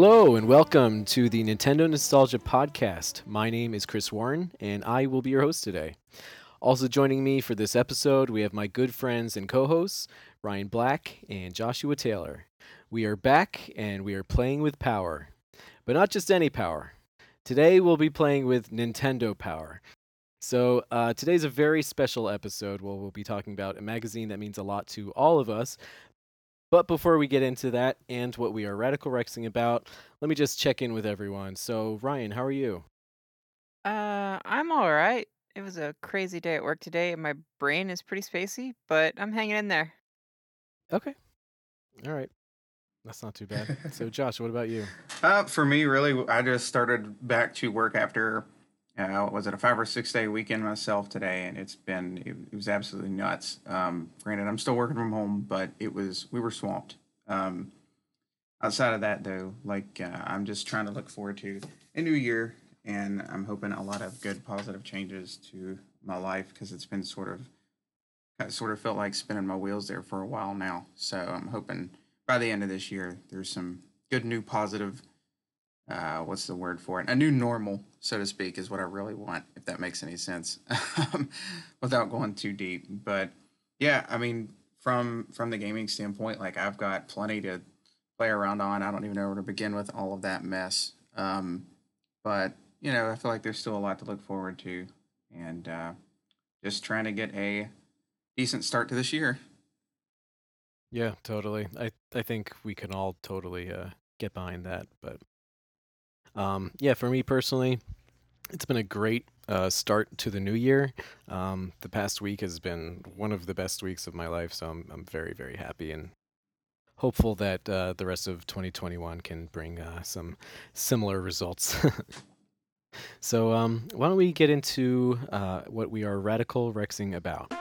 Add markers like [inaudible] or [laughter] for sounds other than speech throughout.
Hello and welcome to the Nintendo Nostalgia Podcast. My name is Chris Warren and I will be your host today. Also joining me for this episode, we have my good friends and co hosts, Ryan Black and Joshua Taylor. We are back and we are playing with power, but not just any power. Today we'll be playing with Nintendo Power. So, uh, today's a very special episode where we'll be talking about a magazine that means a lot to all of us. But before we get into that and what we are radical rexing about, let me just check in with everyone. So, Ryan, how are you? Uh, I'm all right. It was a crazy day at work today, and my brain is pretty spacey, but I'm hanging in there. Okay. All right. That's not too bad. so, [laughs] Josh, what about you? Uh, for me, really, I just started back to work after, uh, was it a five or six day weekend myself today, and it's been, it, it was absolutely nuts. Um, granted, I'm still working from home, but it was, we were swamped. Um, outside of that, though, like, uh, I'm just trying to look forward to a new year, and I'm hoping a lot of good, positive changes to my life because it's been sort of, I sort of felt like spinning my wheels there for a while now. So I'm hoping by the end of this year, there's some good new positive. Uh, what's the word for it? A new normal, so to speak, is what I really want. If that makes any sense, [laughs] without going too deep. But yeah, I mean, from from the gaming standpoint, like I've got plenty to play around on. I don't even know where to begin with all of that mess. Um, but you know, I feel like there's still a lot to look forward to, and uh, just trying to get a decent start to this year. Yeah, totally. I I think we can all totally uh, get behind that. But um, yeah, for me personally, it's been a great uh, start to the new year. Um, the past week has been one of the best weeks of my life, so I'm I'm very very happy and hopeful that uh, the rest of 2021 can bring uh, some similar results. [laughs] so um, why don't we get into uh, what we are radical rexing about?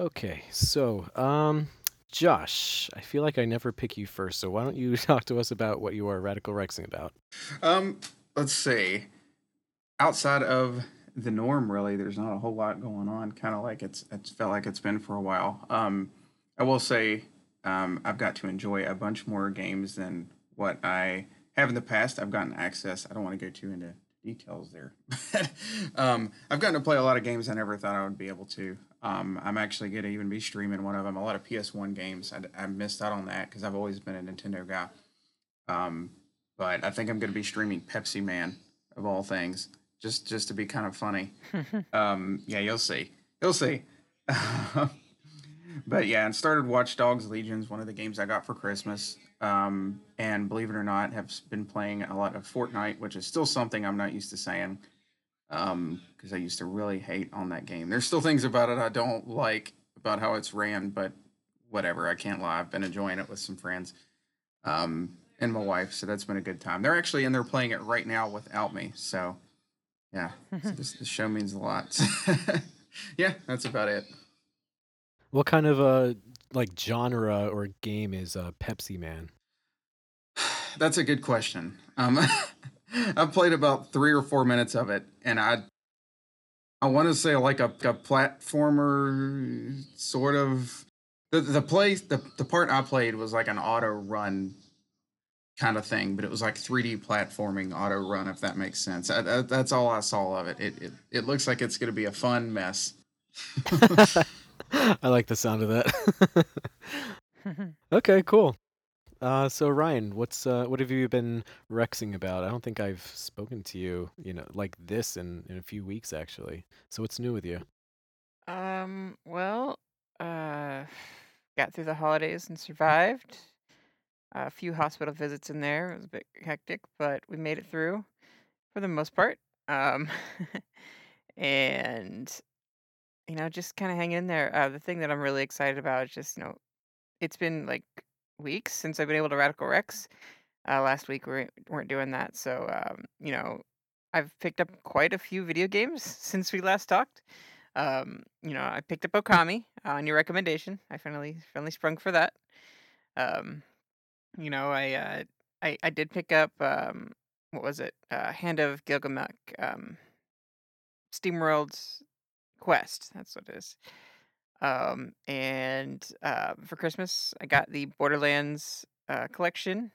Okay, so um, Josh, I feel like I never pick you first, so why don't you [laughs] talk to us about what you are radical rexing about? Um, let's see. Outside of the norm, really, there's not a whole lot going on. Kind of like it's it's felt like it's been for a while. Um, I will say, um, I've got to enjoy a bunch more games than what I have in the past. I've gotten access. I don't want to go too into details there, [laughs] um, I've gotten to play a lot of games I never thought I would be able to. Um, I'm actually going to even be streaming one of them. A lot of PS1 games. I, I missed out on that because I've always been a Nintendo guy. Um, but I think I'm going to be streaming Pepsi Man of all things, just just to be kind of funny. [laughs] um, yeah, you'll see. You'll see. [laughs] but yeah, and started Watch Dogs Legions, one of the games I got for Christmas. Um, and believe it or not, have been playing a lot of Fortnite, which is still something I'm not used to saying um because I used to really hate on that game. There's still things about it I don't like about how it's ran, but whatever. I can't lie. I've been enjoying it with some friends um, and my wife, so that's been a good time. They're actually in there playing it right now without me, so yeah, [laughs] so this, this show means a lot. [laughs] yeah, that's about it. What kind of a like genre or game is uh, Pepsi Man? [sighs] That's a good question. Um, [laughs] [laughs] I've played about three or four minutes of it, and I I want to say like a, a platformer sort of. The the play the the part I played was like an auto run kind of thing, but it was like 3D platforming auto run, if that makes sense. I, I, that's all I saw of it. It it, it looks like it's going to be a fun mess. [laughs] I like the sound of that. [laughs] okay, cool. Uh, so Ryan, what's uh, what have you been rexing about? I don't think I've spoken to you, you know, like this in in a few weeks actually. So what's new with you? Um, well, uh, [sighs] got through the holidays and survived. A few hospital visits in there. It was a bit hectic, but we made it through for the most part. Um, [laughs] and you know, just kind of hanging in there. Uh, the thing that I'm really excited about is just, you know, it's been like weeks since I've been able to Radical Rex. Uh, last week we weren't, doing that, so um, you know, I've picked up quite a few video games [laughs] since we last talked. Um, you know, I picked up Okami uh, on your recommendation. I finally finally sprung for that. Um, you know, I uh, I I did pick up um, what was it? Uh, Hand of Gilgamech, um, SteamWorld's Quest. That's what it is. Um, and uh, for Christmas, I got the Borderlands uh, collection,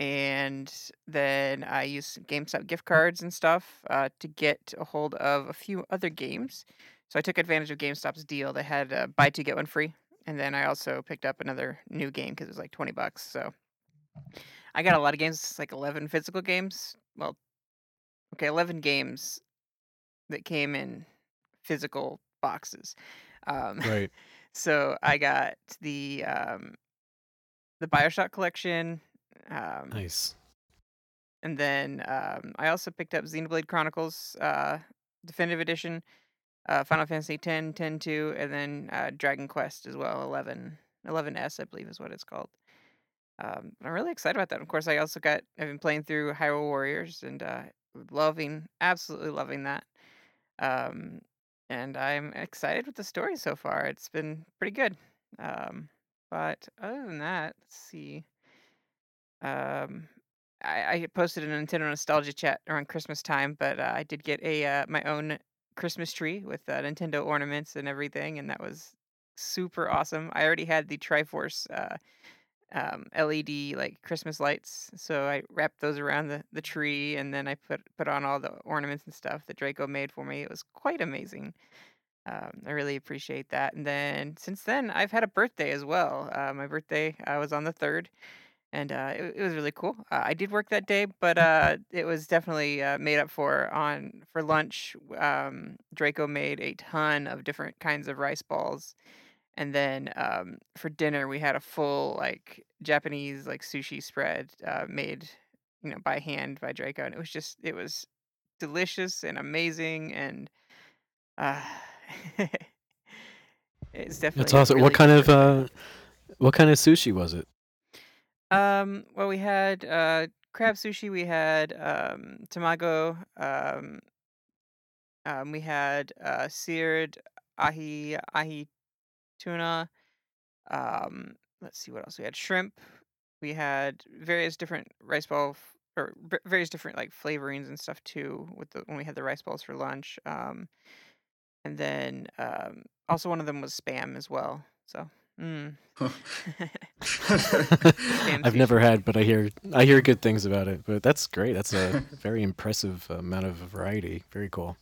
and then I used some GameStop gift cards and stuff uh, to get a hold of a few other games. So I took advantage of GameStop's deal. They had uh, buy two get one free, and then I also picked up another new game because it was like twenty bucks. So I got a lot of games, like eleven physical games. Well, okay, eleven games that came in physical boxes. Um, Right. [laughs] so I got the um, the Bioshock collection, um, Nice. and then um, I also picked up Xenoblade Chronicles uh, Definitive Edition, uh, Final Fantasy 10, 10 2, and then uh, Dragon Quest as well, 11, 11S, I believe is what it's called. Um, I'm really excited about that. Of course, I also got, I've been playing through Hyrule Warriors and uh, loving, absolutely loving that. Um, and I'm excited with the story so far. It's been pretty good. Um, but other than that, let's see. Um, I, I posted a Nintendo nostalgia chat around Christmas time, but uh, I did get a uh, my own Christmas tree with uh, Nintendo ornaments and everything, and that was super awesome. I already had the Triforce uh, um, LED like Christmas lights, so I wrapped those around the, the tree, and then I put put on all the ornaments and stuff that Draco made for me. It was quite amazing. Um, I really appreciate that. And then since then, I've had a birthday as well. Uh, my birthday uh, was on the third, and uh, it, it was really cool. Uh, I did work that day, but uh, it was definitely uh, made up for on for lunch. Um, Draco made a ton of different kinds of rice balls, and then um, for dinner we had a full like Japanese like sushi spread uh, made, you know, by hand by Draco, and it was just it was delicious and amazing, and uh, [laughs] it's definitely a awesome. really What kind of uh what kind of sushi was it? Um, well, we had uh crab sushi, we had um tamago, um, um we had uh seared ahi ahi tuna, um let's see what else. We had shrimp, we had various different rice ball f- or v- various different like flavorings and stuff too with the when we had the rice balls for lunch. Um and then um also one of them was spam as well. So, mm. [laughs] [laughs] I've never had, but I hear I hear good things about it. But that's great. That's a very impressive amount of variety. Very cool.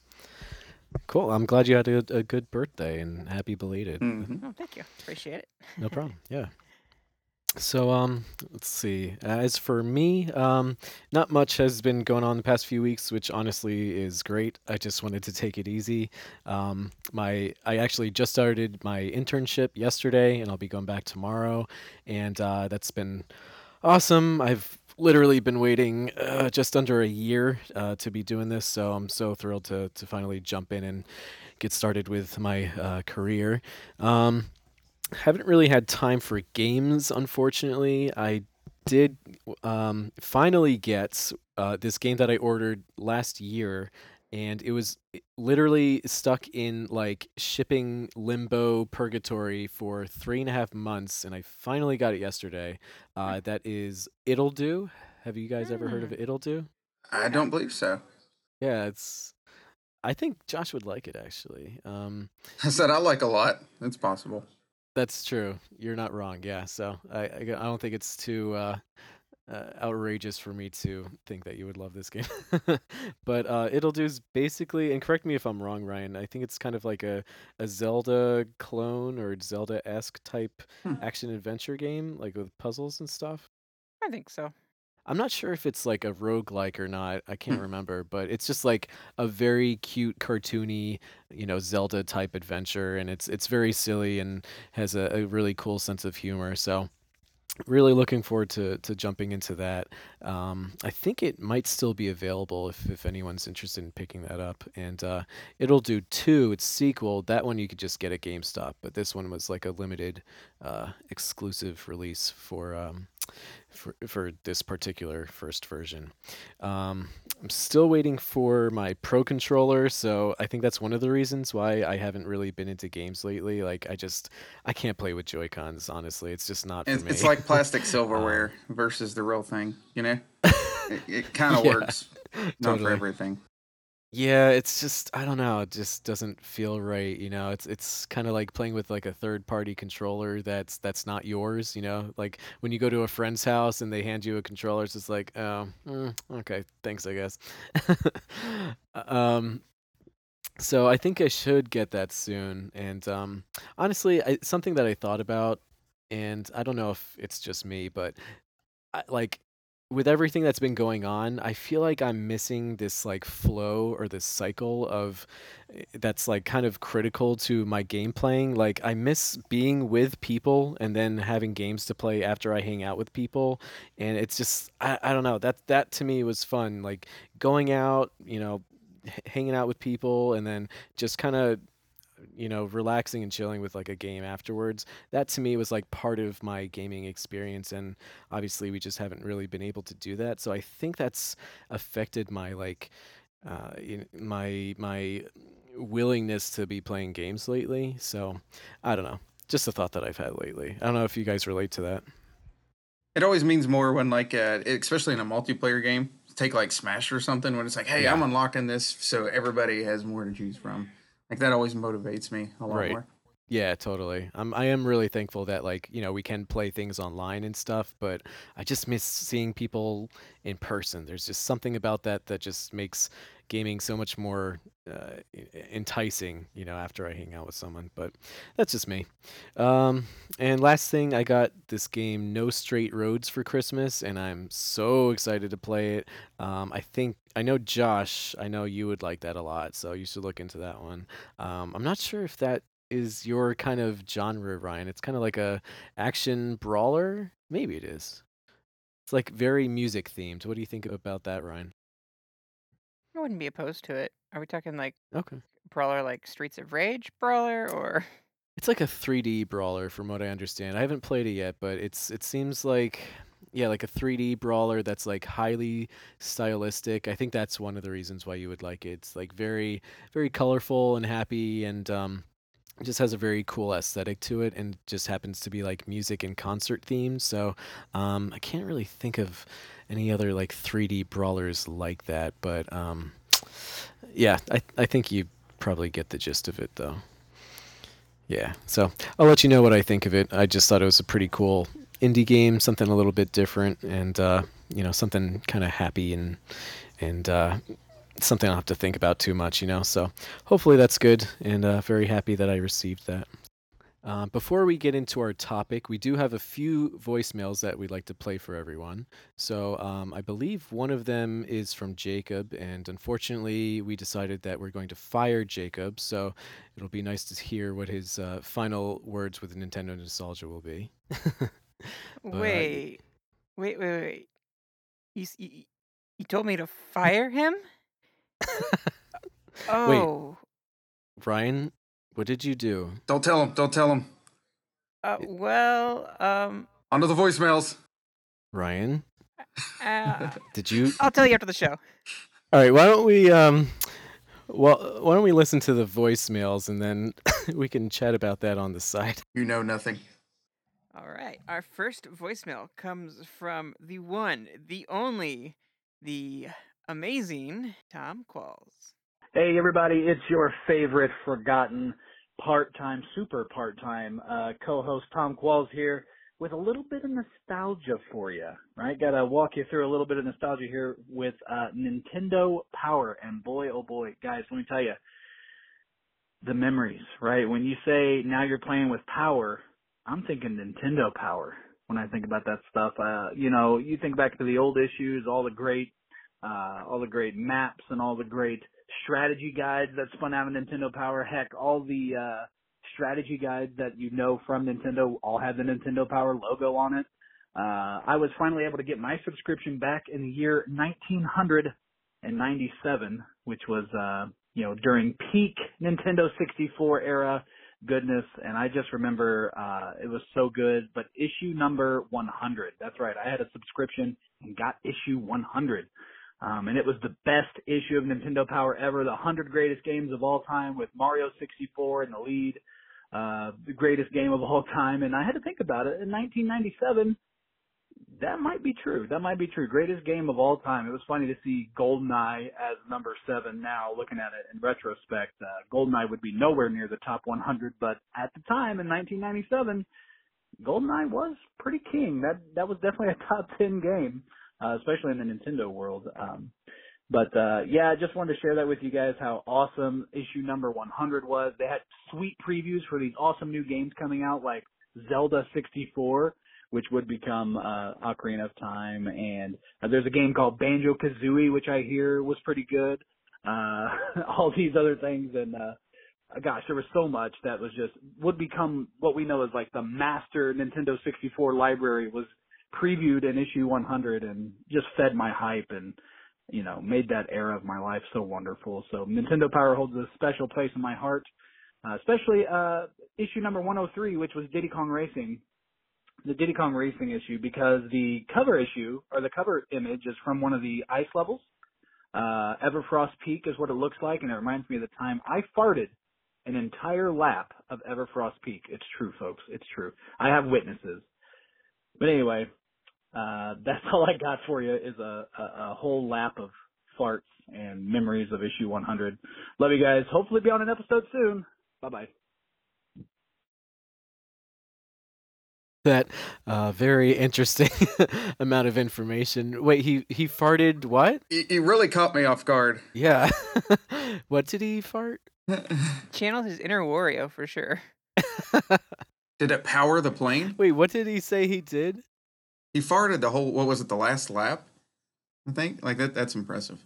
Cool. I'm glad you had a, a good birthday and happy belated. hmm Oh, thank you. Appreciate it. No [laughs] problem. Yeah. So um, let's see. As for me, um, not much has been going on the past few weeks, which honestly is great. I just wanted to take it easy. Um, my I actually just started my internship yesterday, and I'll be going back tomorrow, and uh, that's been awesome. I've literally been waiting uh, just under a year uh, to be doing this, so I'm so thrilled to to finally jump in and get started with my uh, career. Um, haven't really had time for games, unfortunately. I did um, finally get uh, this game that I ordered last year, and it was literally stuck in like shipping limbo purgatory for three and a half months, and I finally got it yesterday. Uh, that is Ittle Dew. Have you guys ever heard of Mm. Ittle Dew? I don't believe so. Yeah, it's. I think Josh would like it actually. Um, [laughs] I said I like a lot. It's possible. That's true. You're not wrong. Yeah. So I, I don't think it's too uh, uh, outrageous for me to think that you would love this game. [laughs] but uh, Ittle Dew basically, and correct me if I'm wrong, Ryan. I think it's kind of like a, a Zelda clone or Zelda esque type Hmm. action adventure game, like with puzzles and stuff. I think so. I'm not sure if it's like a roguelike or not. I can't Hmm. remember, but it's just like a very cute, cartoony, you know, Zelda type adventure, and it's it's very silly and has a, a really cool sense of humor. So really looking forward to to jumping into that. Um, I think it might still be available if if anyone's interested in picking that up. And uh, Ittle Dew two. Its sequel. That one you could just get at GameStop, but this one was like a limited, uh, exclusive release for. Um, for, for this particular first version. Um, I'm still waiting for my Pro controller, so I think that's one of the reasons why I haven't really been into games lately. Like I just I can't play with Joy Cons. Honestly, it's just not for It's, me. it's like plastic [laughs] Um, silverware versus the real thing. You know, it, it kind of [laughs] yeah, works. Not for everything. Yeah, it's just I don't know, it just doesn't feel right, you know? It's it's kinda like playing with, like, a third party controller that's that's not yours, you know? Like, when you go to a friend's house and they hand you a controller, it's just like, "Oh, mm, okay, thanks, I guess." [laughs] Uh, um, so I think I should get that soon, and, um, honestly, I something that I thought about, and I don't know if it's just me, but I like, with everything that's been going on, I feel like I'm missing this, like, flow or this cycle of eh, that's, like, kind of critical to my game playing. Like, I miss being with people and then having games to play after I hang out with people, and it's just I I don't know, that that to me was fun, like, going out, you know, h hanging out with people, and then just kinda you know, relaxing and chilling with like a game afterwards. That to me was like part of my gaming experience, and obviously we just haven't really been able to do that. So I think that's affected my like uh, my my willingness to be playing games lately. So I don't know. Just a thought that I've had lately. I don't know if you guys relate to that. It always means more when like uh, especially in a multiplayer game, take like Smash or something when it's like, hey, I'm unlocking this so everybody has more to choose from. Like that always motivates me a lot Right. more. Yeah, totally. I'm I am really thankful that like, you know, we can play things online and stuff, but I just miss seeing people in person. There's just something about that that just makes gaming so much more uh, enticing, you know, after I hang out with someone. But that's just me. Um, and last thing, I got this game No Straight Roads for Christmas, and I'm so excited to play it. Um, I think I know Josh, I know you would like that a lot, so you should look into that one. Um, I'm not sure if that is your kind of genre, Ryan. It's kind of like a action brawler. Maybe it is. It's like very music themed. What do you think about that, Ryan? I wouldn't be opposed to it. Are we talking like Okay. brawler, like Streets of Rage brawler, or It's like a 3D brawler from what I understand. I haven't played it yet, but it's it seems like yeah, like a 3D brawler that's like highly stylistic. I think that's one of the reasons why you would like it. It's like very very colorful and happy and um just has a very cool aesthetic to it and just happens to be like music and concert themed. So um I can't really think of any other like 3D brawlers like that, but um yeah, I I think you probably get the gist of it though. Yeah, so I'll let you know what I think of it. I just thought it was a pretty cool indie game, something a little bit different, and uh, you know, something kind of happy and and uh, something I don't have to think about too much, you know. So hopefully that's good, and uh, very happy that I received that. Uh, before we get into our topic, we do have a few voicemails that we'd like to play for everyone. So um, I believe one of them is from Jacob, and unfortunately, we decided that we're going to fire Jacob. So it'll be nice to hear what his uh, final words with Nintendo nostalgia will be. [laughs] [laughs] but wait, wait, wait, wait. You you, you told me to [laughs] fire him? wait, Oh, Ryan, what did you do? Don't tell him. Don't tell him. uh, well, um, Onto the voicemails. Ryan, uh, [laughs] did you? I'll tell you after the show. All right, why don't we um, well, why don't we listen to the voicemails and then we can chat about that on the side. you know nothing. All right. Our first voicemail comes from the one, the only, the amazing Tom Qualls. Hey everybody, it's your favorite forgotten part-time, super part-time uh, co-host Tom Qualls here with a little bit of nostalgia for you. Right, gotta walk you through a little bit of nostalgia here with uh, Nintendo Power, and boy, oh boy, guys, let me tell you, the memories. Right, when you say now you're playing with Power, I'm thinking Nintendo Power. When I think about that stuff, uh, you know, you think back to the old issues, all the great uh, all the great maps and all the great strategy guides that spun out of Nintendo Power. Heck, all the uh, strategy guides that you know from Nintendo all have the Nintendo Power logo on it. Uh, I was finally able to get my subscription back in the year 1997, which was, uh, you know, during peak Nintendo 64 era goodness. And I just remember, uh, it was so good, but issue number 100. That's right. I had a subscription and got issue 100. Um, and it was the best issue of Nintendo Power ever, the 100 greatest games of all time with Mario 64 in the lead, uh, the greatest game of all time. And I had to think about it. In 1997, that might be true. That might be true. Greatest game of all time. It was funny to see GoldenEye as number seven now, looking at it in retrospect. Uh, GoldenEye would be nowhere near the top 100, but at the time in 1997, GoldenEye was pretty king. That that was definitely a [laughs] top 10 game, uh, especially in the Nintendo world. Um, but uh, yeah, I just wanted to share that with you guys how awesome issue number 100 was. They had sweet previews for these awesome new games coming out, like Zelda 64 which would become uh, Ocarina of Time. And uh, there's a game called Banjo Kazooie, which I hear was pretty good. Uh, [laughs] all these other things, and uh, gosh, there was so much that was just would become what we know as like the master Nintendo 64 library was previewed in issue 100 and just fed my hype and you know made that era of my life so wonderful. So Nintendo Power holds a special place in my heart. Uh, especially uh, issue number 103, which was Diddy Kong Racing, the Diddy Kong Racing issue because the cover issue or the cover image is from one of the ice levels. Uh, Everfrost Peak is what it looks like, and it reminds me of the time I farted an entire lap of Everfrost Peak. It's true, folks. It's true. I have witnesses. But anyway, uh, [laughs] that's all I got for you is a, a, a whole lap of farts and memories of issue 100. Love you guys. Hopefully be on an episode soon. Bye bye. That uh, very interesting [laughs] amount of information. Wait, he he farted what? He, really caught me off guard. Yeah. [laughs] what did he fart? [laughs] Channeled his inner Wario for sure. did it power the plane? Wait, what did he say he did? He farted the whole. What was it? The last lap. I think like that. That's impressive.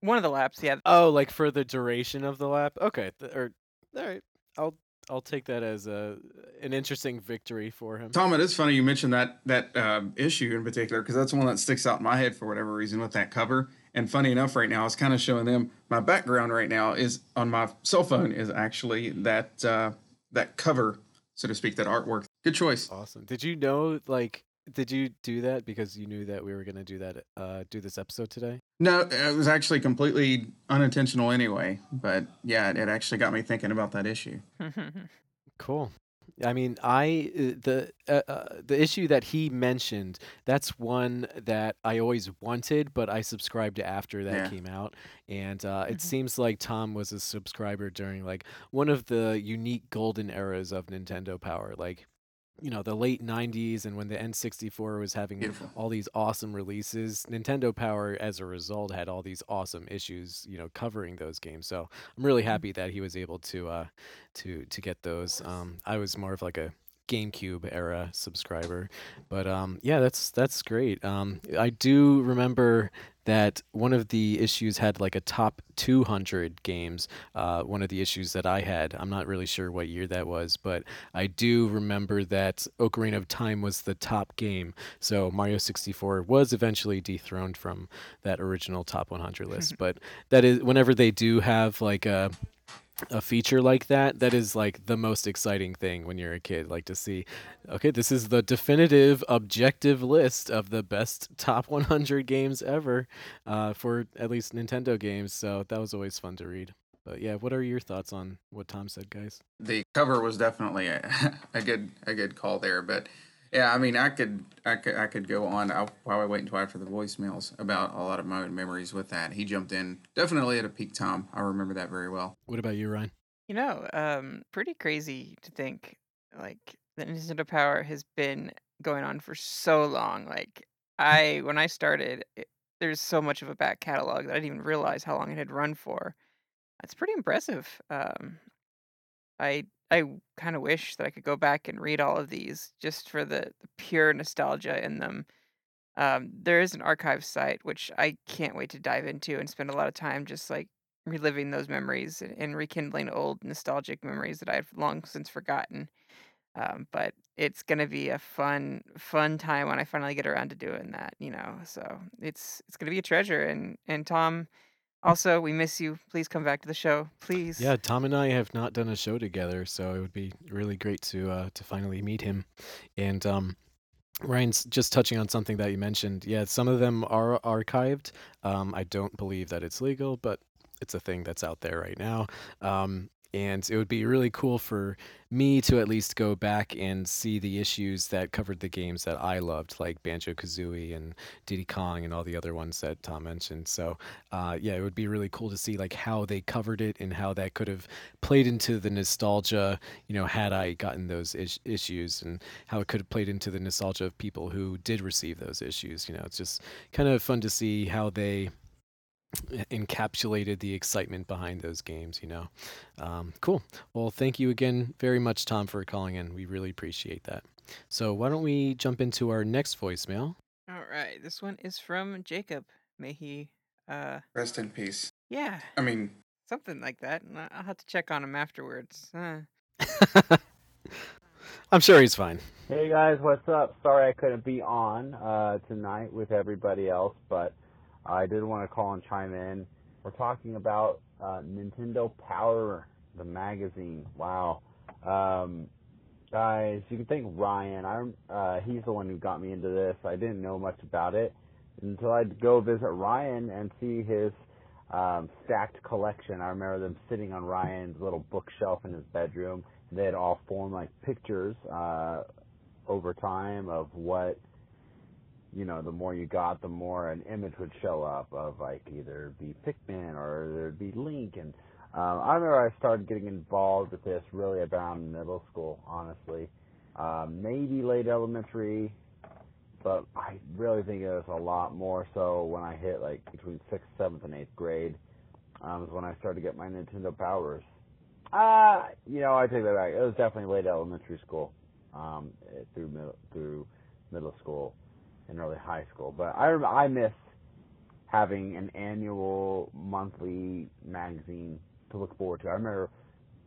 One of the laps, yeah. Oh, like for the duration of the lap. Okay, or all right. I'll I'll take that as a an interesting victory for him. Tom, it is funny you mentioned that that um, issue in particular because that's one that sticks out in my head for whatever reason with that cover. And funny enough, right now I was kind of showing them my background right now is on my cell phone is actually that uh, that cover, so to speak, that artwork. Good choice. Awesome. Did you know like did you do that because you knew that we were going to do that uh do this episode today no it was actually completely unintentional anyway but yeah it actually got me thinking about that issue [laughs] cool I mean, I uh, the uh, uh, the issue that he mentioned. That's one that I always wanted, but I subscribed to after that yeah. came out, and uh, it mm-hmm. seems like Tom was a subscriber during like one of the unique golden eras of Nintendo Power. Like you know the late 90s and when the N64 was having Beautiful. all these awesome releases Nintendo Power as a result had all these awesome issues you know covering those games so I'm really mm-hmm. happy that he was able to uh to to get those um I was more of like a GameCube era subscriber. But um, yeah, that's that's great. Um, I do remember that one of the issues had like a top 200 games. Uh, one of the issues that I had, I'm not really sure what year that was, but I do remember that Ocarina of Time was the top game. So Mario 64 was eventually dethroned from that original top 100 list. [laughs] but that is whenever they do have like a a feature like that that is like the most exciting thing when you're a kid like to see okay this is the definitive objective list of the best top 100 games ever uh, for at least nintendo games so that was always fun to read. But yeah what are your thoughts on what tom said guys? The cover was definitely a, [laughs] a good a good call there but yeah, I mean, I could, I could, I could go on I'll, while I wait until after the voicemails about a lot of my own memories with that. He jumped in definitely at a peak time. I remember that very well. What about you, Ryan? You know, um, pretty crazy to think like the Nintendo Power has been going on for so long. Like I, when I started, it, there's so much of a back catalog that I didn't even realize how long it had run for. That's pretty impressive. Um, I I kind of wish that I could go back and read all of these just for the, the pure nostalgia in them. Um, there is an archive site which I can't wait to dive into and spend a lot of time just like reliving those memories and, and rekindling old nostalgic memories that I've long since forgotten. Um, but it's gonna be a fun, fun time when I finally get around to doing that. You know, so it's it's gonna be a treasure. And and Tom, also, we miss you. Please come back to the show, please. Yeah, Tom and I have not done a show together, so it would be really great to uh, to finally meet him. And um, Ryan's just touching on something that you mentioned. Yeah, some of them are archived. Um, I don't believe that it's legal, but it's a thing that's out there right now. Um, and it would be really cool for me to at least go back and see the issues that covered the games that I loved, like Banjo Kazooie and Diddy Kong and all the other ones that Tom mentioned. So, uh, yeah, it would be really cool to see like how they covered it and how that could have played into the nostalgia. You know, had I gotten those is- issues, and how it could have played into the nostalgia of people who did receive those issues. You know, it's just kind of fun to see how they encapsulated the excitement behind those games, you know. Um, cool. Well, thank you again very much, Tom, for calling in. We really appreciate that. So, why don't we jump into our next voicemail? All right, this one is from Jacob. May he, uh, Rest in peace. yeah, I mean, something like that. and I- I'll have to check on him afterwards. Uh, [laughs] I'm sure he's fine. Hey guys, what's up? Sorry I couldn't be on uh, tonight with everybody else, but I did want to call and chime in. We're talking about uh, Nintendo Power, the magazine. Wow, um, guys, you can thank Ryan. I'm uh, he's the one who got me into this. I didn't know much about it until I'd go visit Ryan and see his um, stacked collection. I remember them sitting on Ryan's little bookshelf in his bedroom. They had all formed like pictures. Uh, over time of what you know the more you got the more an image would show up of like either be Pikmin or there'd be Link. And um, I remember I started getting involved with this really around middle school honestly. Um, maybe late elementary but I really think it was a lot more so when I hit like between sixth seventh and eighth grade um, when I started to get my Nintendo powers. Uh you know I take that back. It was definitely late elementary school um, through middle through middle school and early high school. But I I miss having an annual monthly magazine to look forward to. I remember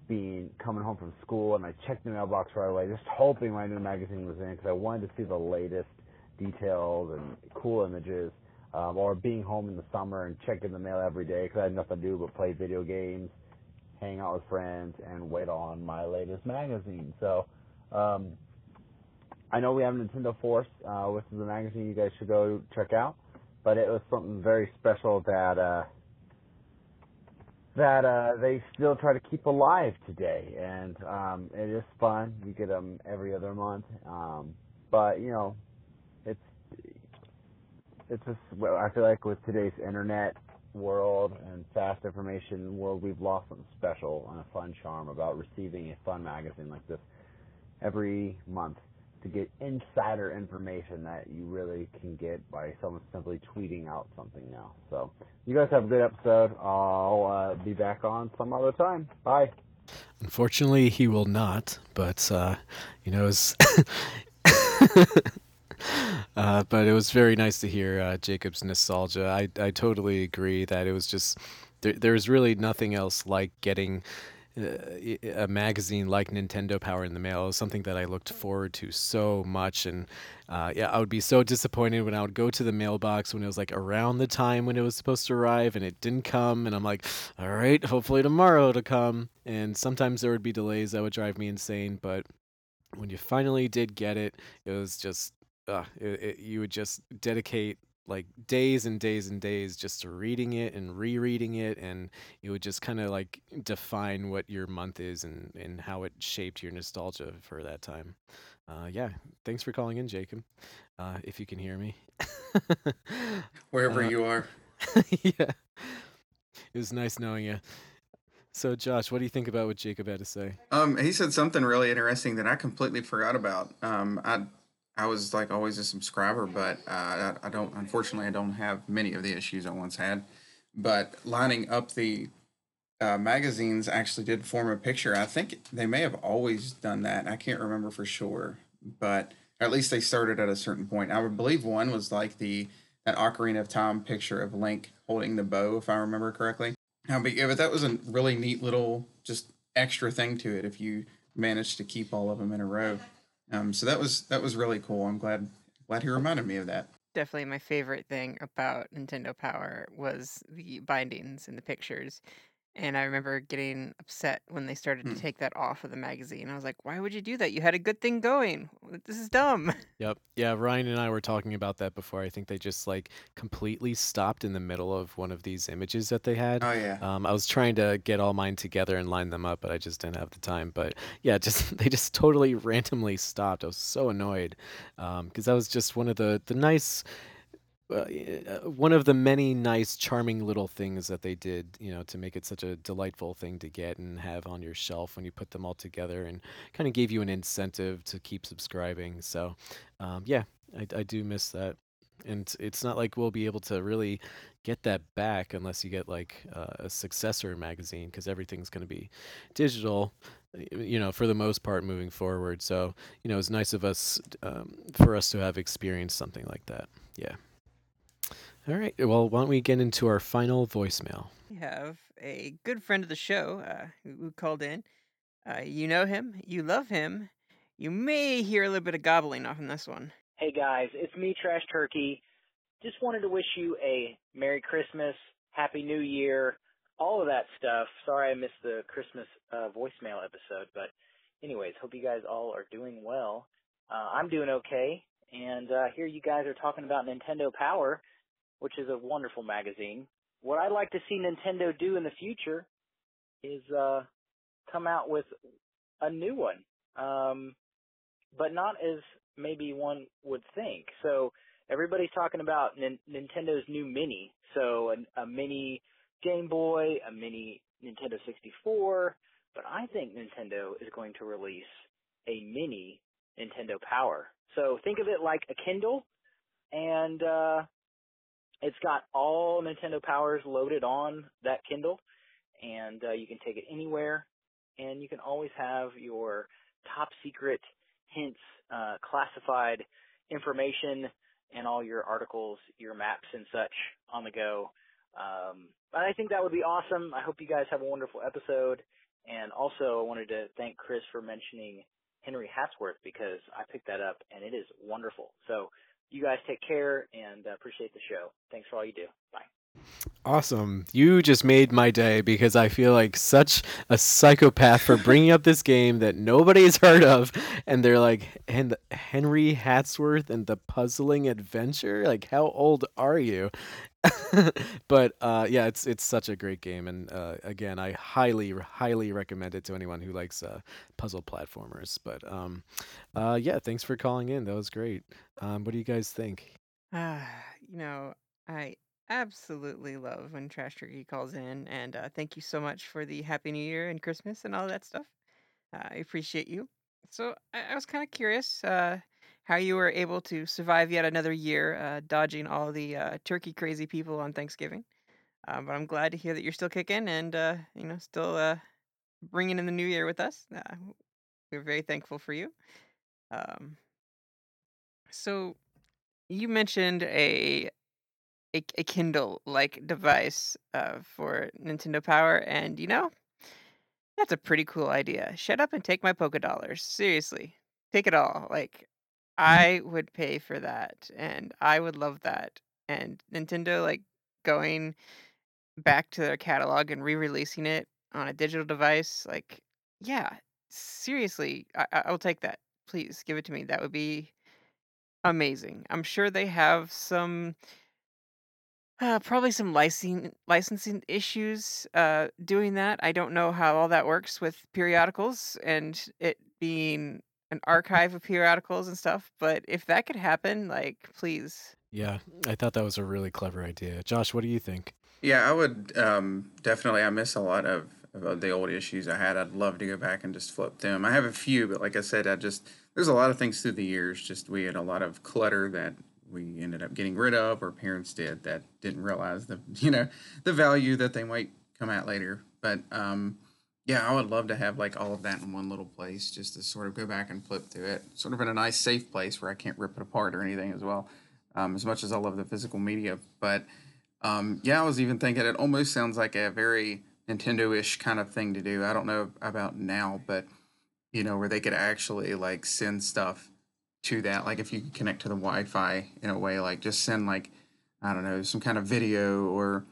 being coming home from school and I checked the mailbox right away, just hoping my new magazine was in because I wanted to see the latest details and cool images. Um, or being home in the summer and checking the mail every day because I had nothing to do but play video games, hang out with friends, and wait on my latest magazine. So um, I know we have Nintendo Force, uh, which is a magazine you guys should go check out. But it was something very special that uh, that uh, they still try to keep alive today, and um, it is fun. You get them every other month, um, but you know, it's it's just well, I feel like with today's internet world and fast information world, we've lost something special and a fun charm about receiving a fun magazine like this every month to get insider information that you really can get by someone simply tweeting out something now. So, you guys have a good episode. I'll uh, be back on some other time. Bye. Unfortunately, he will not, but uh, you know, [laughs] uh, but it was very nice to hear uh, Jacob's nostalgia. I I totally agree that it was just there. There's really nothing else like getting a magazine like Nintendo Power in the mail. Was something that I looked forward to so much, and uh, yeah, I would be so disappointed when I would go to the mailbox when it was like around the time when it was supposed to arrive and it didn't come, and I'm like, all right, hopefully tomorrow it'll come. And sometimes there would be delays that would drive me insane, but when you finally did get it, it was just uh, it, it, you would just dedicate like days and days and days just reading it and rereading it and it would just kind of like define what your month is and, and how it shaped your nostalgia for that time. Uh, yeah thanks for calling in jacob. Uh, if you can hear me. [laughs] Wherever Uh, you are. [laughs] yeah. It was nice knowing you so josh what do you think about what jacob had to say? Um, he said something really interesting that I completely forgot about. Um, I I was like always a subscriber, but uh, I, don't. Unfortunately, I don't have many of the issues I once had. But lining up the uh, magazines actually did form a picture. I think they may have always done that. I can't remember for sure, but at least they started at a certain point. I would believe one was like the that Ocarina of Time picture of Link holding the bow, if I remember correctly. Now, but, yeah, but that was a really neat little just extra thing to it if you managed to keep all of them in a row. Um, so that was that was really cool. I'm glad glad he reminded me of that. definitely my favorite thing about Nintendo Power was the bindings and the pictures. And I remember getting upset when they started to Hmm. take that off of the magazine. I was like, "Why would you do that? You had a good thing going. This is dumb." [laughs] Yep. Yeah, Ryan and I were talking about that before. I think they just like completely stopped in the middle of one of these images that they had. Oh yeah. Um, I was trying to get all mine together and line them up, but I just didn't have the time. But yeah, [laughs] just they just totally randomly stopped. I was so annoyed because that was just one of the the nice. Uh, uh, one of the many nice, charming little things that they did, you know, to make it such a delightful thing to get and have on your shelf when you put them all together, and kind of gave you an incentive to keep subscribing. So, um, yeah, I, I do miss that, and it's not like we'll be able to really get that back unless you get like uh, a successor magazine because everything's going to be digital you know for the most part moving forward. So you know it's nice of us um, for us to have experienced something like that. Yeah all right well why don't we get into our final voicemail We have a good friend of the show uh, who, who called in. Uh, you know him, you love him. You may hear a little bit of gobbling off in this one. Hey guys, it's me, Trash Turkey. Just wanted to wish you a Merry Christmas, Happy New Year, all of that stuff. Sorry I missed the Christmas uh, voicemail episode, but anyways, hope you guys all are doing well. Uh, I'm doing okay, and uh, here you guys are talking about Nintendo Power, which is a wonderful magazine. What I'd like to see Nintendo do in the future is uh, come out with a new one. Um, but not as maybe one would think. So everybody's talking about Nin- Nintendo's new Mini. So a, a mini Game Boy, a mini Nintendo 64. But I think Nintendo is going to release a mini Nintendo Power. So think of it like a Kindle, and uh, it's got all Nintendo Powers loaded on that Kindle, and uh, you can take it anywhere, and you can always have your top secret hints, uh, classified information, and all your articles, your maps, and such on the go. Um, I think that would be awesome. I hope you guys have a wonderful episode. And also, I wanted to thank Chris for mentioning Henry Hatsworth because I picked that up and it is wonderful. So, you guys take care and uh, appreciate the show. Thanks for all you do. Bye. awesome you just made my day because i feel like such a psychopath for bringing up this game that nobody's heard of and they're like and henry hatsworth and the puzzling adventure like how old are you [laughs] but uh, yeah, it's it's such a great game, and uh, again, I highly highly recommend it to anyone who likes uh, puzzle platformers. But um, uh, yeah, thanks for calling in. That was great. Um, what do you guys think? Ah, you know, I absolutely love when Trash Turkey calls in, and uh, thank you so much for the Happy New Year and Christmas and all that stuff. Uh, I appreciate you. So I, I was kind of curious uh, how you were able to survive yet another year, uh, dodging all the uh, turkey crazy people on Thanksgiving. Uh, but I'm glad to hear that you're still kicking and uh, you know still uh, bringing in the new year with us. Uh, we're very thankful for you. Um, so you mentioned a a, a Kindle like device for Nintendo Power, and you know that's a pretty cool idea. Shut up and take my Poké Dollars. Seriously, take it all. Like I would pay for that, and I would love that. And Nintendo like going back to their catalog and re-releasing it on a digital device, like yeah, seriously, I, I- I'll take that. Please give it to me. That would be amazing. I'm sure they have some uh, probably some licensing licensing issues uh, doing that. I don't know how all that works with periodicals and it being an archive of periodicals and stuff. But if that could happen, like, please. Yeah, I thought that was a really clever idea. Josh, what do you think? Yeah, I would um, definitely. I miss a lot of, of the old issues I had. I'd love to go back and just flip them. I have a few, but like I said, I just there's a lot of things through the years. Just we had a lot of clutter that we ended up getting rid of, or parents did that didn't realize the [laughs] you know the value that they might come at later. But um, yeah, I would love to have like all of that in one little place, just to sort of go back and flip through it, sort of in a nice, safe place where I can't rip it apart or anything as well. Um, as much as I love the physical media, but um, yeah, I was even thinking it almost sounds like a very Nintendo-ish kind of thing to do. I don't know about now, but you know, where they could actually like send stuff to that. Like if you could connect to the Wi-Fi in a way, like just send like I don't know some kind of video or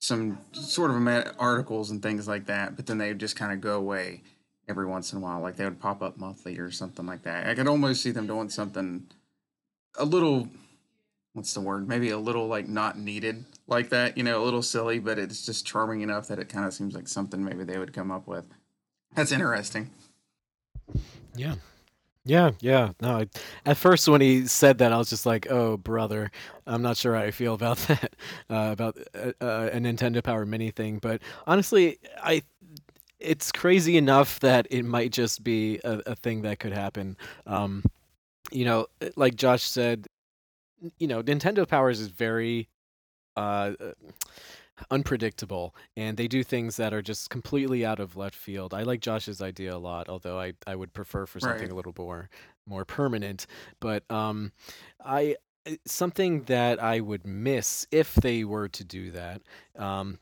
some sort of articles and things like that, but then they would just kind of go away every once in a while. Like they would pop up monthly or something like that. I could almost see them doing something a little, what's the word? Maybe a little like not needed like that, you know, a little silly, but it's just charming enough that it kind of seems like something maybe they would come up with. That's interesting. Yeah. Yeah, yeah. No, I, at first when he said that, I was just like, "Oh, brother, I'm not sure how I feel [laughs] about that, uh, about uh, uh, a Nintendo Power Mini thing." But honestly, I it's crazy enough that it might just be a, a thing that could happen. Um, you know, like Josh said, you know, Nintendo Powers is very uh, uh unpredictable and they do things that are just completely out of left field. I like Josh's idea a lot, although I, I would prefer for something right. a little more more permanent. But um I eh, something that I would miss if they were to do that um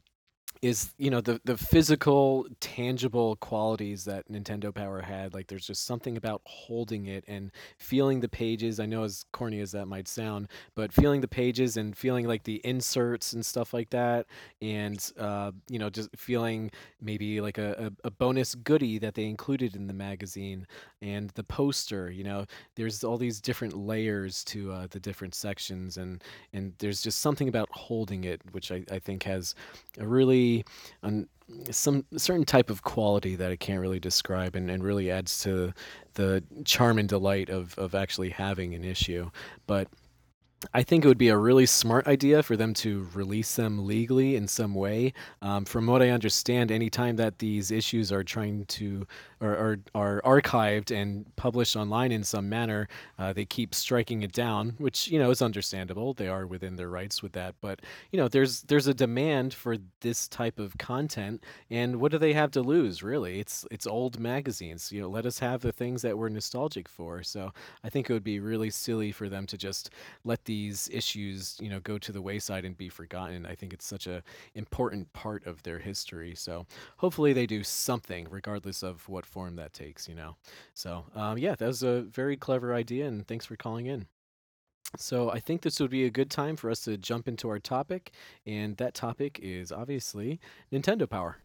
is you know the the physical tangible qualities that Nintendo Power had like there's just something about holding it and feeling the pages. I know as corny as that might sound but feeling the pages and feeling like the inserts and stuff like that and uh, you know just feeling maybe like a, a, a bonus goodie that they included in the magazine and the poster you know? There's all these different layers to uh, the different sections and and there's just something about holding it which I, I think has a really some certain type of quality that I can't really describe and, and really adds to the charm and delight of, of actually having an issue but I think it would be a really smart idea for them to release them legally in some way. Um, from what I understand, anytime that these issues are trying to or are archived and published online in some manner, uh, they keep striking it down, which you know is understandable. They are within their rights with that, but you know there's there's a demand for this type of content, and what do they have to lose? Really, it's it's old magazines. You know, let us have the things that we're nostalgic for. So I think it would be really silly for them to just let these issues, you know, go to the wayside and be forgotten. I think it's such a important part of their history. So hopefully they do something, regardless of what form that takes. You know. So um, yeah, that was a very clever idea, and thanks for calling in. So I think this would be a good time for us to jump into our topic, and that topic is obviously Nintendo Power.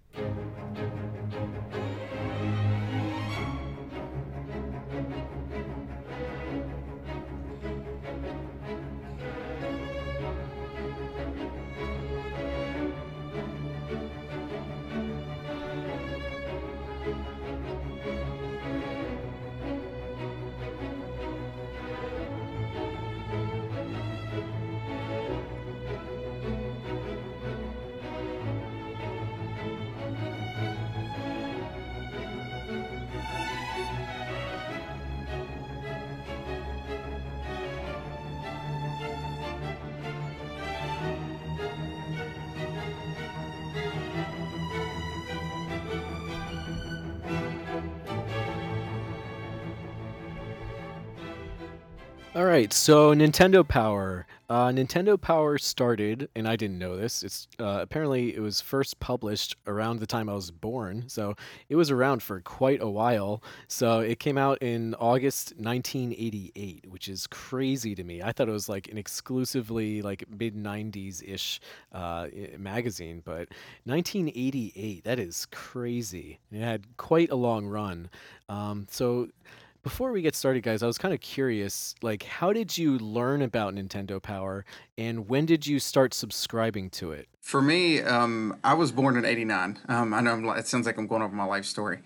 All right, so Nintendo Power. Uh, Nintendo Power started, and I didn't know this. It's uh, apparently it was first published around the time I was born, so it was around for quite a while. So it came out in August 1988, which is crazy to me. I thought it was like an exclusively like mid 90s ish uh, magazine, but 1988, that is crazy. It had quite a long run. Um, so before we get started, guys, I was kind of curious, like, how did you learn about Nintendo Power, and when did you start subscribing to it? For me, um, I was born in '89. Um, I know I'm, it sounds like I'm going over my life story,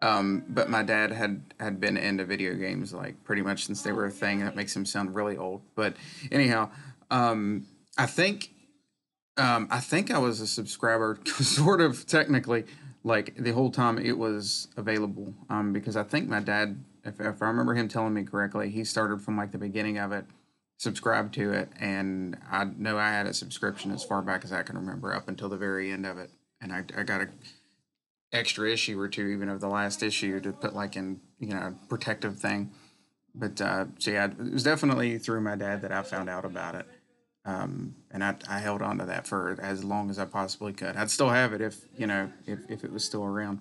um, but my dad had had been into video games like pretty much since they were a thing. And that makes him sound really old, but anyhow, um, I think um, I think I was a subscriber, [laughs] sort of technically, like the whole time it was available, um, because I think my dad if, if I remember him telling me correctly, he started from like the beginning of it, subscribed to it, and I know I had a subscription as far back as I can remember up until the very end of it, and I, I got a extra issue or two even of the last issue to put like in you know protective thing. But uh, so yeah, it was definitely through my dad that I found out about it. Um, and I, I held on to that for as long as I possibly could. I'd still have it if you know if, if it was still around.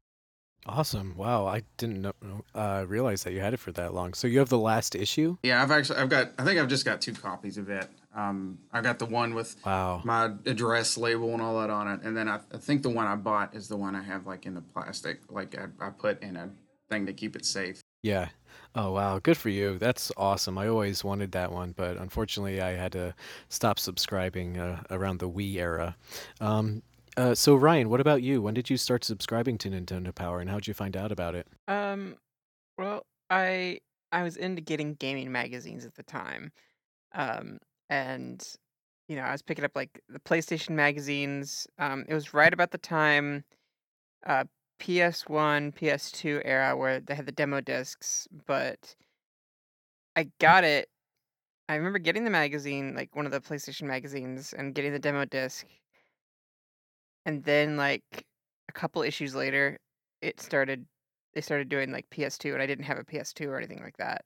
Awesome! Wow, I didn't know, uh, realize that you had it for that long. So you have the last issue. Yeah, I've actually I've got I think I've just got two copies of it. Um, I've got the one with Wow. my address label and all that on it, and then I, I think the one I bought is the one I have like in the plastic, like I, I put in a thing to keep it safe. Yeah. Oh wow, good for you. That's awesome. I always wanted that one, but unfortunately, I had to stop subscribing uh, around the Wii era. Um, uh, so Ryan, what about you? When did you start subscribing to Nintendo Power, and how'd you find out about it? Um, well, I I was into getting gaming magazines at the time. Um, and you know, I was picking up like the PlayStation magazines. Um, it was right about the time uh PS1, PS2 era where they had the demo discs, but I got it. I remember getting the magazine, like one of the PlayStation magazines, and getting the demo disc, and then like a couple issues later, it started. They started doing like PS2, and I didn't have a PS2 or anything like that.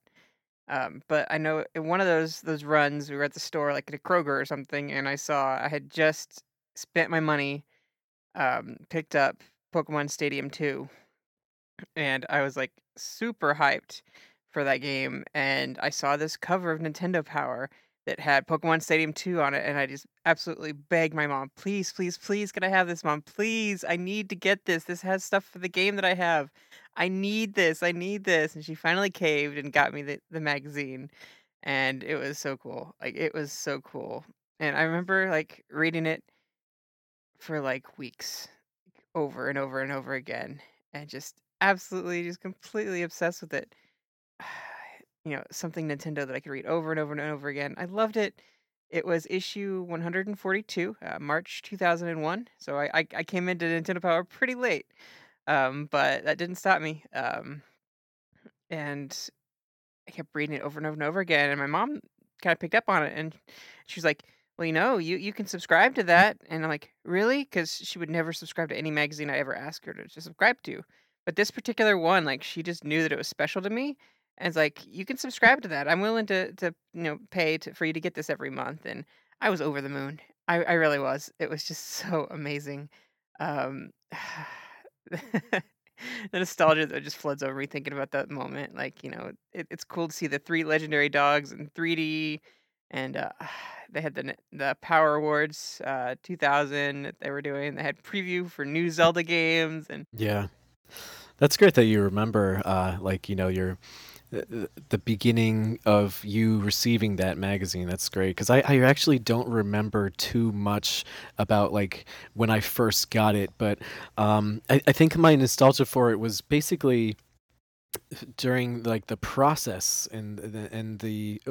Um, but I know in one of those those runs, we were at the store, like at a Kroger or something, and I saw I had just spent my money, um, picked up Pokemon Stadium 2, and I was like super hyped for that game. And I saw this cover of Nintendo Power that had Pokemon Stadium 2 on it, and I just absolutely begged my mom, please, please, please, can I have this, mom? Please, I need to get this. This has stuff for the game that I have. I need this. I need this. And she finally caved and got me the, the magazine. And it was so cool. Like it was so cool. And I remember like reading it for like weeks over and over and over again and just absolutely just completely obsessed with it. [sighs] You know, something Nintendo that I could read over and over and over again. I loved it. It was issue 142, uh, March 2001. So I, I I came into Nintendo Power pretty late. Um, but that didn't stop me. Um, and I kept reading it over and over and over again. And my mom kind of picked up on it, and she was like, "Well, you know, you you can subscribe to that." And I'm like, "Really?" Because she would never subscribe to any magazine I ever asked her to, to subscribe to. But this particular one, like, she just knew that it was special to me, and it's like, "You can subscribe to that. I'm willing to to you know pay to, for you to get this every month." And I was over the moon. I I really was. It was just [laughs] so amazing. Um, [sighs] the nostalgia that just floods over me thinking about that moment. Like, you know, it, it's cool to see the three legendary dogs in 3D, and uh, [sighs] they had the the Power Awards uh, 2000 that they were doing. They had preview for new Zelda games, and Yeah, that's great that you remember, uh, like you know, your the beginning of you receiving that magazine. That's great because I, I actually don't remember too much about like when I first got it, but um, I, I think my nostalgia for it was basically during like the process and and the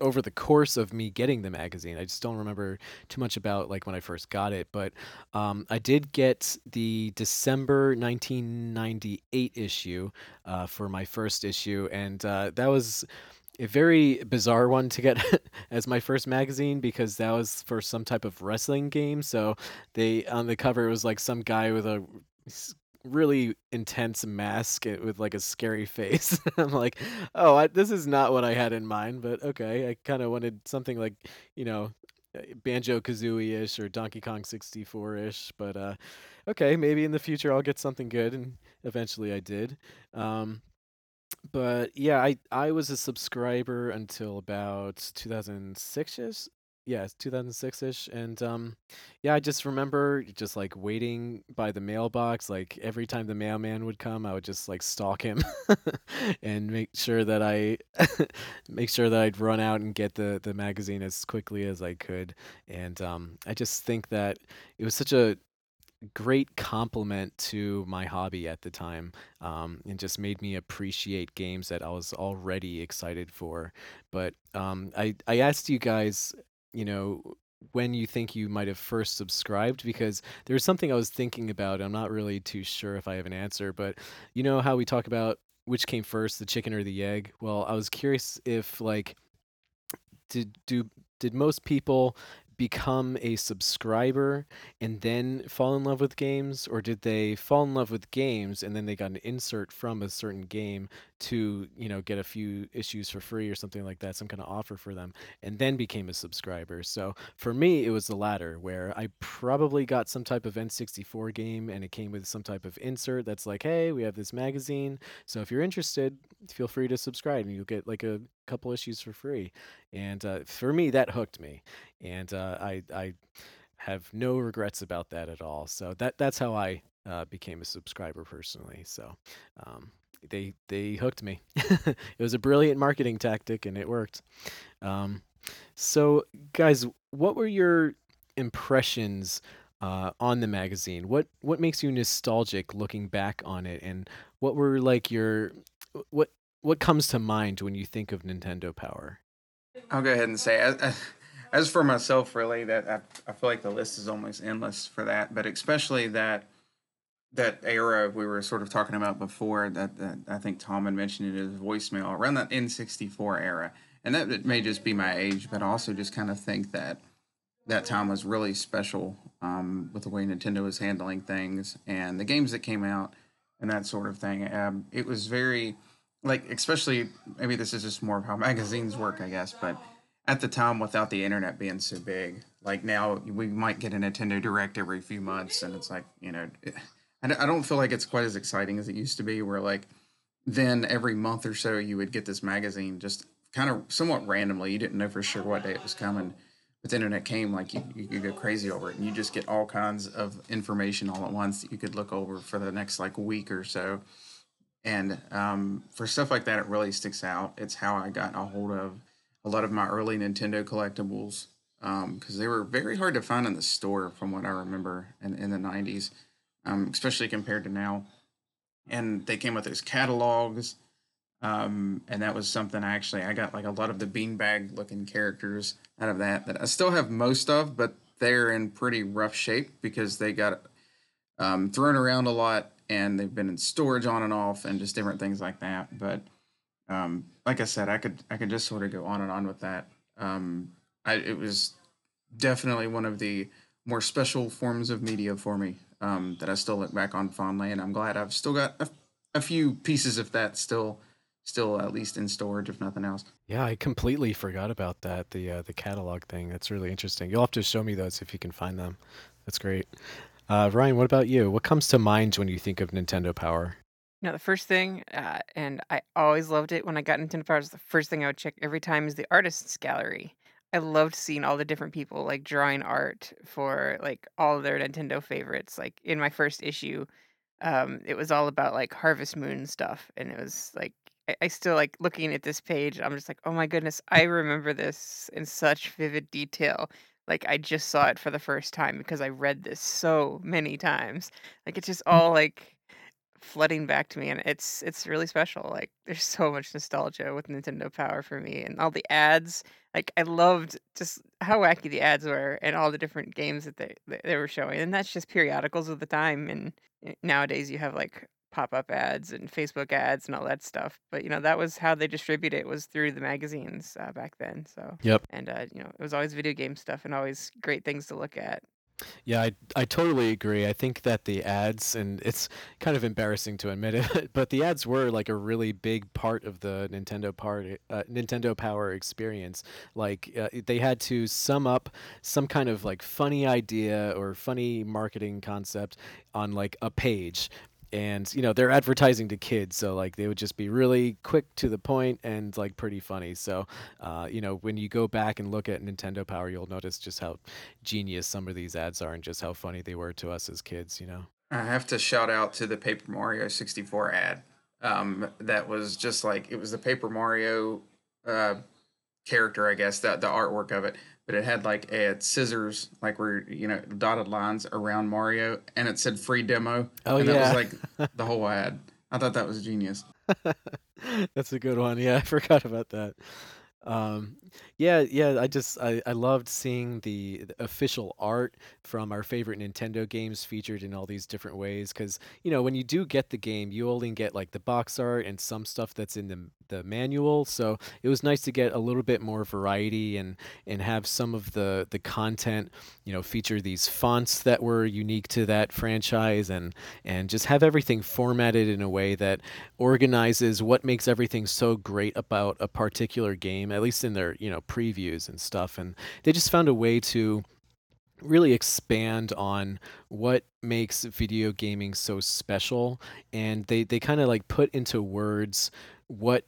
over the course of me getting the magazine. I just don't remember too much about like when I first got it, but um, I did get the December 1998 issue uh, for my first issue, and uh, that was a very bizarre one to get [laughs] as my first magazine because that was for some type of wrestling game. So they on the cover it was like some guy with a really intense mask uh, with like a scary face. [laughs] I'm like, oh, I, this is not what I had in mind, but okay. I kind of wanted something like, you know, Banjo Kazooie ish or Donkey Kong 64 ish, but uh, okay, maybe in the future I'll get something good, and eventually I did. Um, but yeah, I I was a subscriber until about 2006ish. Yes, 2006ish, and um, yeah, I just remember just like waiting by the mailbox. Like every time the mailman would come, I would just like stalk him [laughs] and make sure that I [laughs] make sure that I'd run out and get the the magazine as quickly as I could. And um, I just think that it was such a great compliment to my hobby at the time um, and just made me appreciate games that I was already excited for. But um, I, I asked you guys, you know, when you think you might have first subscribed because there's something I was thinking about. I'm not really too sure if I have an answer, but you know how we talk about which came first, the chicken or the egg? Well, I was curious if like did do did most people become a subscriber and then fall in love with games, or did they fall in love with games and then they got an insert from a certain game to you know get a few issues for free or something like that, some kind of offer for them, and then became a subscriber? So for me, it was the latter, where I probably got some type of N64 game and it came with some type of insert that's like, hey, we have this magazine, so if you're interested, feel free to subscribe and you'll get like a couple issues for free. And uh, for me, that hooked me, and uh, I I have no regrets about that at all. So that that's how I uh, became a subscriber personally. So um, they they hooked me. [laughs] it was a brilliant marketing tactic, and it worked. Um, so guys, what were your impressions? Uh, on the magazine, what what makes you nostalgic looking back on it, and what were like your what what comes to mind when you think of Nintendo Power? I'll go ahead and say, as, as for myself, really, that I, I feel like the list is almost endless for that. But especially that that era we were sort of talking about before, that, that I think Tom had mentioned it as voicemail around that N64 era, and that it may just be my age, but I also just kind of think that that time was really special um, with the way Nintendo was handling things and the games that came out and that sort of thing. Um, it was very like especially maybe this is just more of how magazines work, I guess, but at the time without the internet being so big, like now we might get a Nintendo Direct every few months, and it's like you know, I don't feel like it's quite as exciting as it used to be. Where like then every month or so you would get this magazine just kind of somewhat randomly. You didn't know for sure what day it was coming. But the internet came, like you, you could go crazy over it, and you just get all kinds of information all at once that you could look over for the next like week or so and um, for stuff like that, it really sticks out. It's how I got a hold of a lot of my early Nintendo collectibles because um, they were very hard to find in the store, from what I remember in, in the 90s, um, especially compared to now. And they came with those catalogs. Um, and that was something I actually I got like a lot of the beanbag looking characters out of that that I still have most of, but they're in pretty rough shape because they got um, thrown around a lot and they've been in storage on and off and just different things like that. But um, like I said, I could I could just sort of go on and on with that. Um, I, it was definitely one of the more special forms of media for me um, that I still look back on fondly, and I'm glad I've still got a, a few pieces of that still still at least in storage, if nothing else. Yeah, I completely forgot about that the uh, the catalog thing. That's really interesting. You'll have to show me those if you can find them. That's great. Uh, Ryan, what about you? What comes to mind when you think of Nintendo Power? Know, the first thing, uh, and I always loved it when I got Nintendo Power, was the first thing I would check every time is the artists gallery. I loved seeing all the different people like drawing art for like all their Nintendo favorites. Like in my first issue, um, it was all about like Harvest Moon stuff, and it was like I, I still like looking at this page. I'm just like, oh my goodness, I remember this in such vivid detail. Like I just saw it for the first time because I read this so many times. Like it's just all like flooding back to me and it's it's really special. Like there's so much nostalgia with Nintendo Power for me and all the ads. Like I loved just how wacky the ads were and all the different games that they that they were showing. And that's just periodicals of the time and eh, nowadays you have like pop-up ads and Facebook ads and all that stuff. But you know that was how they distribute it was through the magazines uh, back then. So yep, and uh, you know it was always video game stuff and always great things to look at. Yeah, I I totally agree. I think that the ads and it's kind of embarrassing to admit it, [laughs] but the ads were like a really big part of the Nintendo part uh, Nintendo Power experience. Like uh, they had to sum up some kind of like funny idea or funny marketing concept on like a page and you know they're advertising to kids so like they would just be really quick to the point and like pretty funny. So uh, you know when you go back and look at nintendo power you'll notice just how genius some of these ads are and just how funny they were to us as kids you know? I have to shout out to the paper mario 64 ad. Um, that was just like it was the paper mario uh, character i guess the artwork of it but it had like a scissors, like where you know dotted lines around Mario, and it said free demo. Oh and yeah, that was like the whole ad. I thought that was genius. [laughs] That's a good one. Yeah, [laughs] I forgot about that. Um, yeah, yeah, I just I, I loved seeing the, official art from our favorite Nintendo games featured in all these different ways. Because you know, when you do get the game, you only get like the box art and some stuff that's in the the manual. So it was nice to get a little bit more variety and and have some of the the content, you know, feature these fonts that were unique to that franchise and and just have everything formatted in a way that organizes what makes everything so great about a particular game, at least in their, you know, previews and stuff. And they just found a way to really expand on what makes video gaming so special and they they kind of like put into words what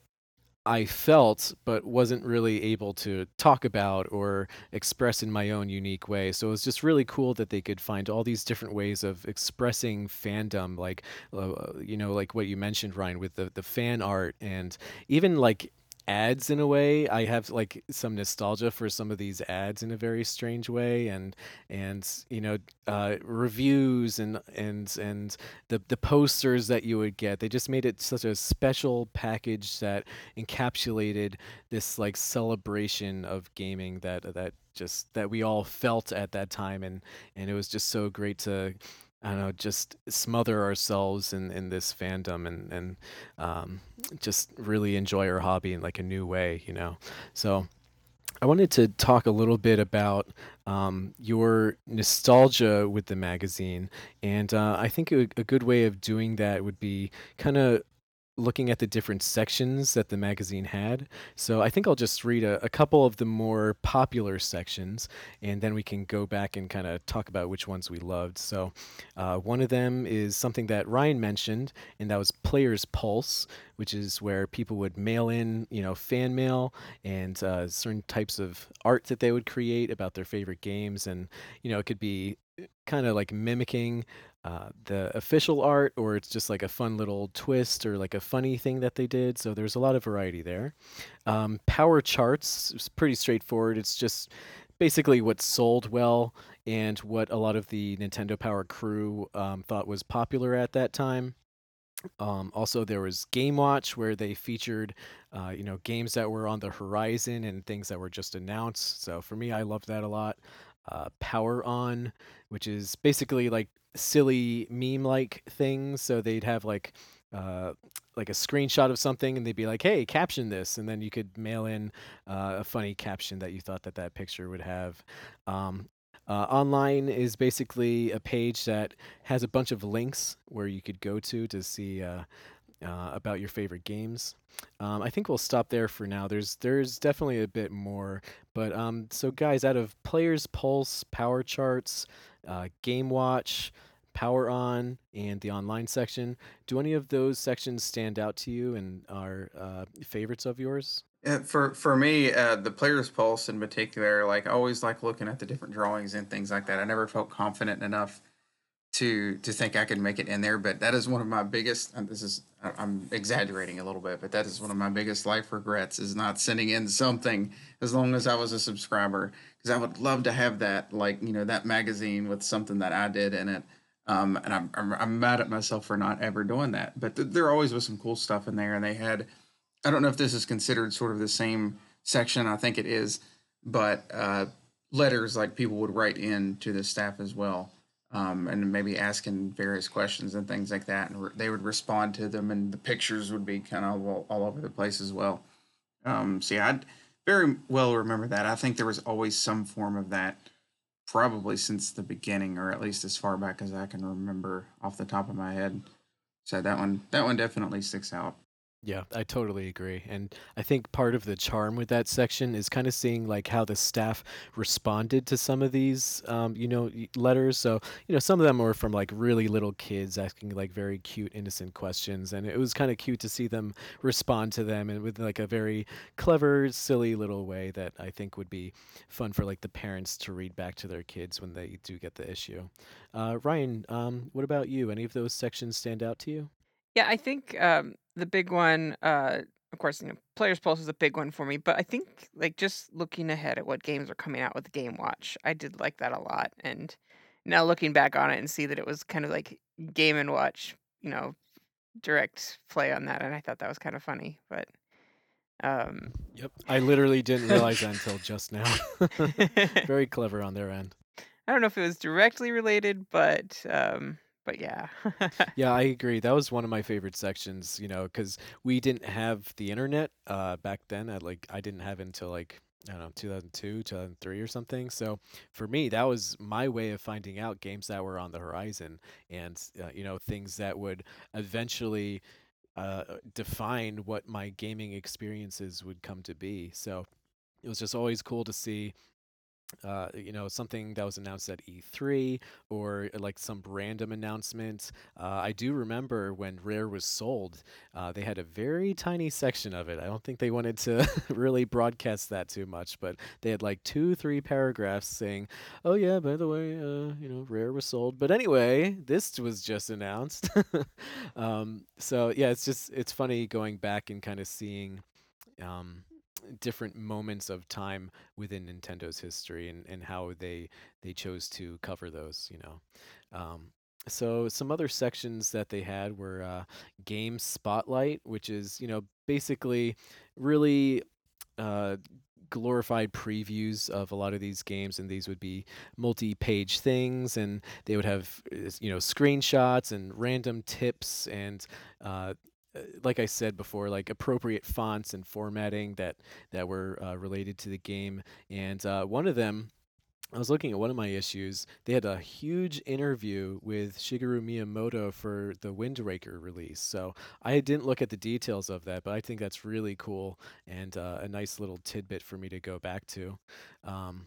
I felt, but wasn't really able to talk about or express in my own unique way. So it was just really cool that they could find all these different ways of expressing fandom, like uh, you know, like what you mentioned, Ryan, with the the fan art and even like ads in a way. I have like some nostalgia for some of these ads in a very strange way, and and you know uh, reviews and and and the the posters that you would get. They just made it such a special package that encapsulated this like celebration of gaming that that just that we all felt at that time, and and it was just so great to I don't know, just smother ourselves in, in this fandom and and um, just really enjoy our hobby in like a new way, you know. So I wanted to talk a little bit about um, your nostalgia with the magazine, and uh, I think a, a good way of doing that would be kind of looking at the different sections that the magazine had. So I think I'll just read a, a couple of the more popular sections, and then we can go back and kind of talk about which ones we loved. So uh, one of them is something that Ryan mentioned, and that was Player's Pulse, which is where people would mail in, you know, fan mail and uh, certain types of art that they would create about their favorite games, and you know, it could be kind of like mimicking uh, the official art, or it's just like a fun little twist or like a funny thing that they did. So there's a lot of variety there. Um, power charts is pretty straightforward. It's just basically what sold well and what a lot of the Nintendo Power crew um, thought was popular at that time. Um, also, there was Game Watch, where they featured, uh, you know, games that were on the horizon and things that were just announced. So for me, I loved that a lot. Uh, Power On, which is basically like silly meme-like things. So they'd have like uh, like a screenshot of something, and they'd be like, "Hey, caption this," and then you could mail in uh, a funny caption that you thought that that picture would have. Um, uh, online is basically a page that has a bunch of links where you could go to to see uh, about your favorite games. Um, I think we'll stop there for now. There's there's definitely a bit more, but um, so guys, out of Players Pulse, Power Charts, uh, Game Watch, Power On, and the online section, do any of those sections stand out to you and are uh, favorites of yours? Uh, for for me, uh, the player's pulse in particular, like I always like looking at the different drawings and things like that. I never felt confident enough to to think I could make it in there, but that is one of my biggest. This is I'm exaggerating a little bit, but that is one of my biggest life regrets is not sending in something as long as I was a subscriber because I would love to have that like you know that magazine with something that I did in it. Um, and I'm, I'm I'm mad at myself for not ever doing that. But th- there always was some cool stuff in there, and they had. I don't know if this is considered sort of the same section. I think it is, but uh, letters like people would write in to the staff as well um, and maybe asking various questions and things like that, and re- they would respond to them, and the pictures would be kind of all, all over the place as well. Um, so yeah, I very well remember that. I think there was always some form of that, probably since the beginning, or at least as far back as I can remember off the top of my head. So that one, that one definitely sticks out. Yeah, I totally agree. And I think part of the charm with that section is kind of seeing like how the staff responded to some of these, um, you know, letters. So, you know, some of them were from like really little kids asking like very cute, innocent questions. And it was kind of cute to see them respond to them and with like a very clever, silly little way that I think would be fun for like the parents to read back to their kids when they do get the issue. Uh, Ryan, um, what about you? Any of those sections stand out to you? Yeah, I think um, the big one, uh, of course, you know, Players Pulse is a big one for me, but I think like just looking ahead at what games are coming out with Game Watch, I did like that a lot. And now looking back on it and see that it was kind of like Game and Watch, you know, direct play on that, and I thought that was kind of funny. But Um, Yep. I literally didn't realize that until [laughs] just now. [laughs] [laughs] Very clever on their end. I don't know if it was directly related, but um, but yeah. [laughs] Yeah, I agree. That was one of my favorite sections, you know, because we didn't have the internet uh, back then. I like I didn't have until like I don't know, 2002, 2003 or something. So for me, that was my way of finding out games that were on the horizon and uh, you know things that would eventually uh, define what my gaming experiences would come to be. So it was just always cool to see uh, you know, something that was announced at E3 or uh, like some random announcement. Uh, I do remember when Rare was sold, uh, they had a very tiny section of it. I don't think they wanted to [laughs] really broadcast that too much, but they had like two, three paragraphs saying, "Oh yeah, by the way, uh, you know, Rare was sold." But anyway, this was just announced. [laughs] um, so yeah, it's just it's funny going back and kind of seeing. Um, different moments of time within Nintendo's history and, and how they they chose to cover those, you know. Um, so some other sections that they had were uh, game spotlight, which is you know basically really uh, glorified previews of a lot of these games and these would be multi-page things and they would have uh, you know screenshots and random tips and uh, uh, like I said before, like appropriate fonts and formatting that that were uh, related to the game. And uh, one of them, I was looking at one of my issues. They had a huge interview with Shigeru Miyamoto for the Wind Waker release. So I didn't look at the details of that, but I think that's really cool and uh, a nice little tidbit for me to go back to. Um,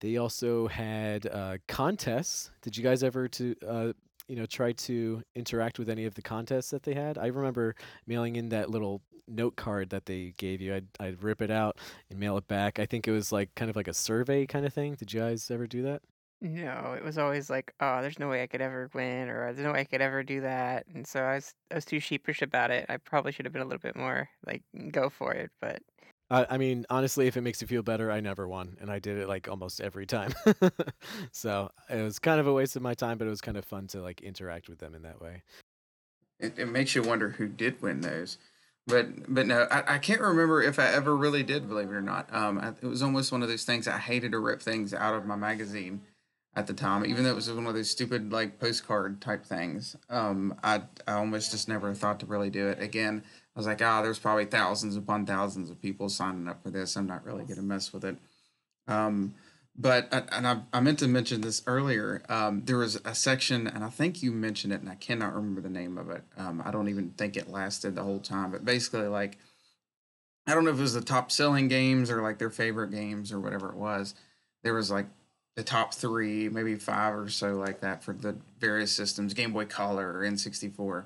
they also had uh, contests. Did you guys ever to uh, you know, try to interact with any of the contests that they had. I remember mailing in that little note card that they gave you. I'd, I'd rip it out and mail it back. I think it was like kind of like a survey kind of thing. Did you guys ever do that? No, it was always like, oh, there's no way I could ever win, or there's no way I could ever do that. And so I was I was too sheepish about it. I probably should have been a little bit more like go for it, but I, mean, honestly, if it makes you feel better, I never won, and I did it like almost every time. [laughs] so it was kind of a waste of my time, but it was kind of fun to like interact with them in that way. It, it makes you wonder who did win those. But but no, I, I can't remember if I ever really did, believe it or not. Um, I, it was almost one of those things I hated to rip things out of my magazine at the time, even though it was one of those stupid like postcard type things. Um, I I almost just never thought to really do it again. I was like, ah, oh, there's probably thousands upon thousands of people signing up for this. I'm not really going to mess with it. Um, but and I, I meant to mention this earlier. Um, there was a section, and I think you mentioned it, and I cannot remember the name of it. Um, I don't even think it lasted the whole time. But basically, like, I don't know if it was the top selling games or like their favorite games or whatever it was. There was like the top three, maybe five or so like that for the various systems: Game Boy Color or N64.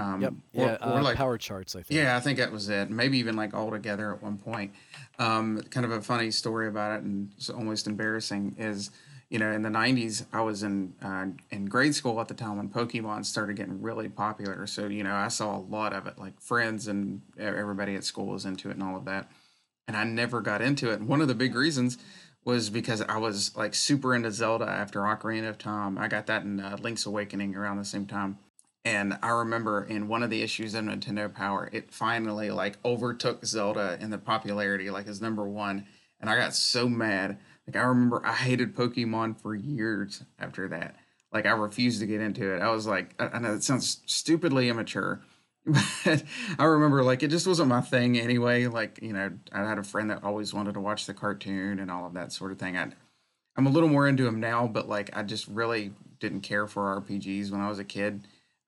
Um, yep. Or, yeah. Or uh, like power charts. I think. Yeah, I think that was it. Maybe even like all together at one point. Um, kind of a funny story about it, and it's almost embarrassing. Is you know in the '90s, I was in uh, in grade school at the time when Pokemon started getting really popular. So you know I saw a lot of it. Like friends and everybody at school was into it and all of that. And I never got into it. And one of the big reasons was because I was like super into Zelda after Ocarina of Time. I got that in uh, Link's Awakening around the same time and I remember in one of the issues of Nintendo Power, it finally like overtook Zelda in the popularity, like as number one. And I got so mad. Like I remember I hated Pokemon for years after that. Like I refused to get into it. I was like, I know it sounds stupidly immature, [laughs] but I remember like it just wasn't my thing anyway. Like you know, I had a friend that always wanted to watch the cartoon and all of that sort of thing. I, I'm a little more into them now, but like I just really didn't care for RPGs when I was a kid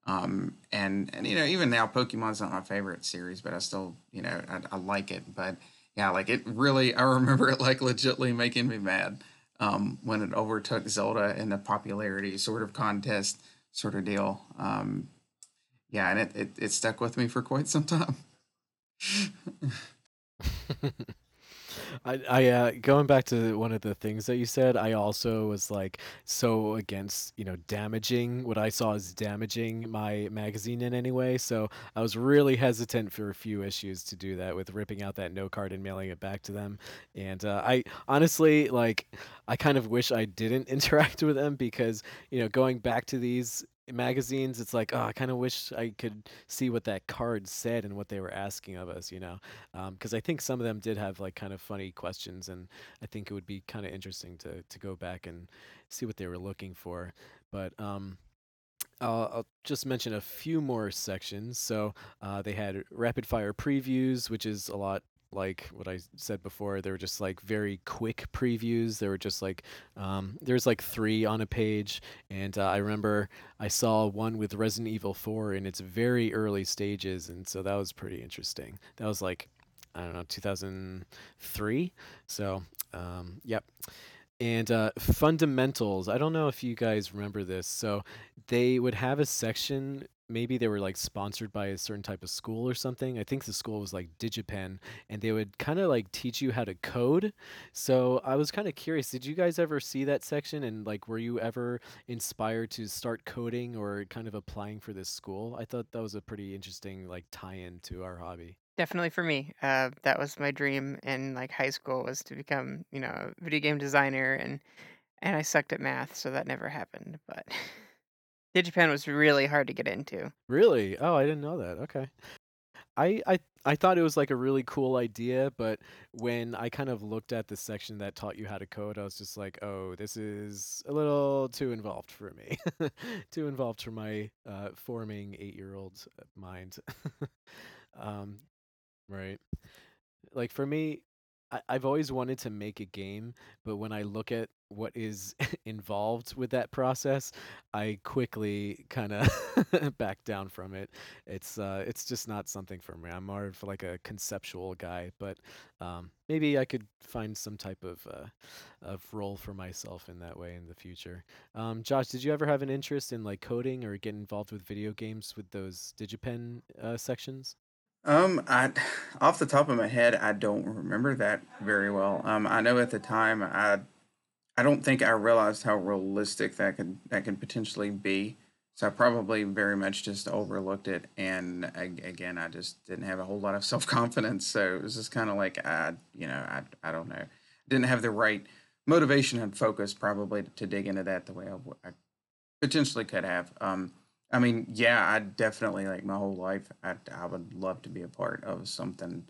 um, and and you know, even now, Pokemon's not my favorite series, but I still, you know, I, I like it. But yeah, like it really, I remember it like legitly making me mad um, when it overtook Zelda in the popularity sort of contest sort of deal. Um, yeah, and it, it, it stuck with me for quite some time. [laughs] I, I uh, going back to one of the things that you said, I also was like so against you know damaging what I saw as damaging my magazine in any way. So I was really hesitant for a few issues to do that with ripping out that note card and mailing it back to them. And uh, I honestly like I kind of wish I didn't [laughs] interact with them because you know going back to these magazines, it's like, oh, I kind of wish I could see what that card said and what they were asking of us, you know? Because I think some of them did have like kind of funny questions, and I think it would be kind of interesting to to go back and see what they were looking for. But um, I'll, I'll just mention a few more sections. So uh, they had rapid fire previews, which is a lot like what I said before. They were just like very quick previews. They were just like um, there's like three on a page, and uh, I remember I saw one with Resident Evil 4 in its very early stages, and so that was pretty interesting. That was like I don't know 2003. So um, yep. And uh, fundamentals. I don't know if you guys remember this. So they would have a section maybe they were like sponsored by a certain type of school or something. I think the school was like DigiPen, and they would kind of like teach you how to code. So I was kind of curious. Did you guys ever see that section? And like, were you ever inspired to start coding or kind of applying for this school? I thought that was a pretty interesting like tie-in to our hobby. Definitely for me. Uh, that was my dream in like high school was to become, you know, a video game designer and and I sucked at math, so that never happened. But [laughs] DigiPen was really hard to get into. Really? Oh, I didn't know that. Okay. I I I thought it was like a really cool idea, but when I kind of looked at the section that taught you how to code, I was just like, "Oh, this is a little too involved for me. [laughs] too involved for my uh, forming eight-year-old mind." [laughs] um, right. Like for me, I, I've always wanted to make a game, but when I look at what is [laughs] involved with that process, I quickly kind of [laughs] back down from it. It's uh, it's just not something for me. I'm more of like a conceptual guy, but um, maybe I could find some type of uh, of role for myself in that way in the future. Um, Josh, did you ever have an interest in like coding or get involved with video games with those DigiPen uh, sections? Um, I [sighs] off the top of my head, I don't remember that very well. Um, I know at the time I I don't think I realized how realistic that could that could potentially be. So I probably very much just overlooked it, and again, I just didn't have a whole lot of [laughs] self confidence. So it was just kind of like I, you know, I I don't know, didn't have the right motivation and focus probably to dig into that the way I, I potentially could have. Um, I mean, yeah, I definitely like my whole life. I I would love to be a part of something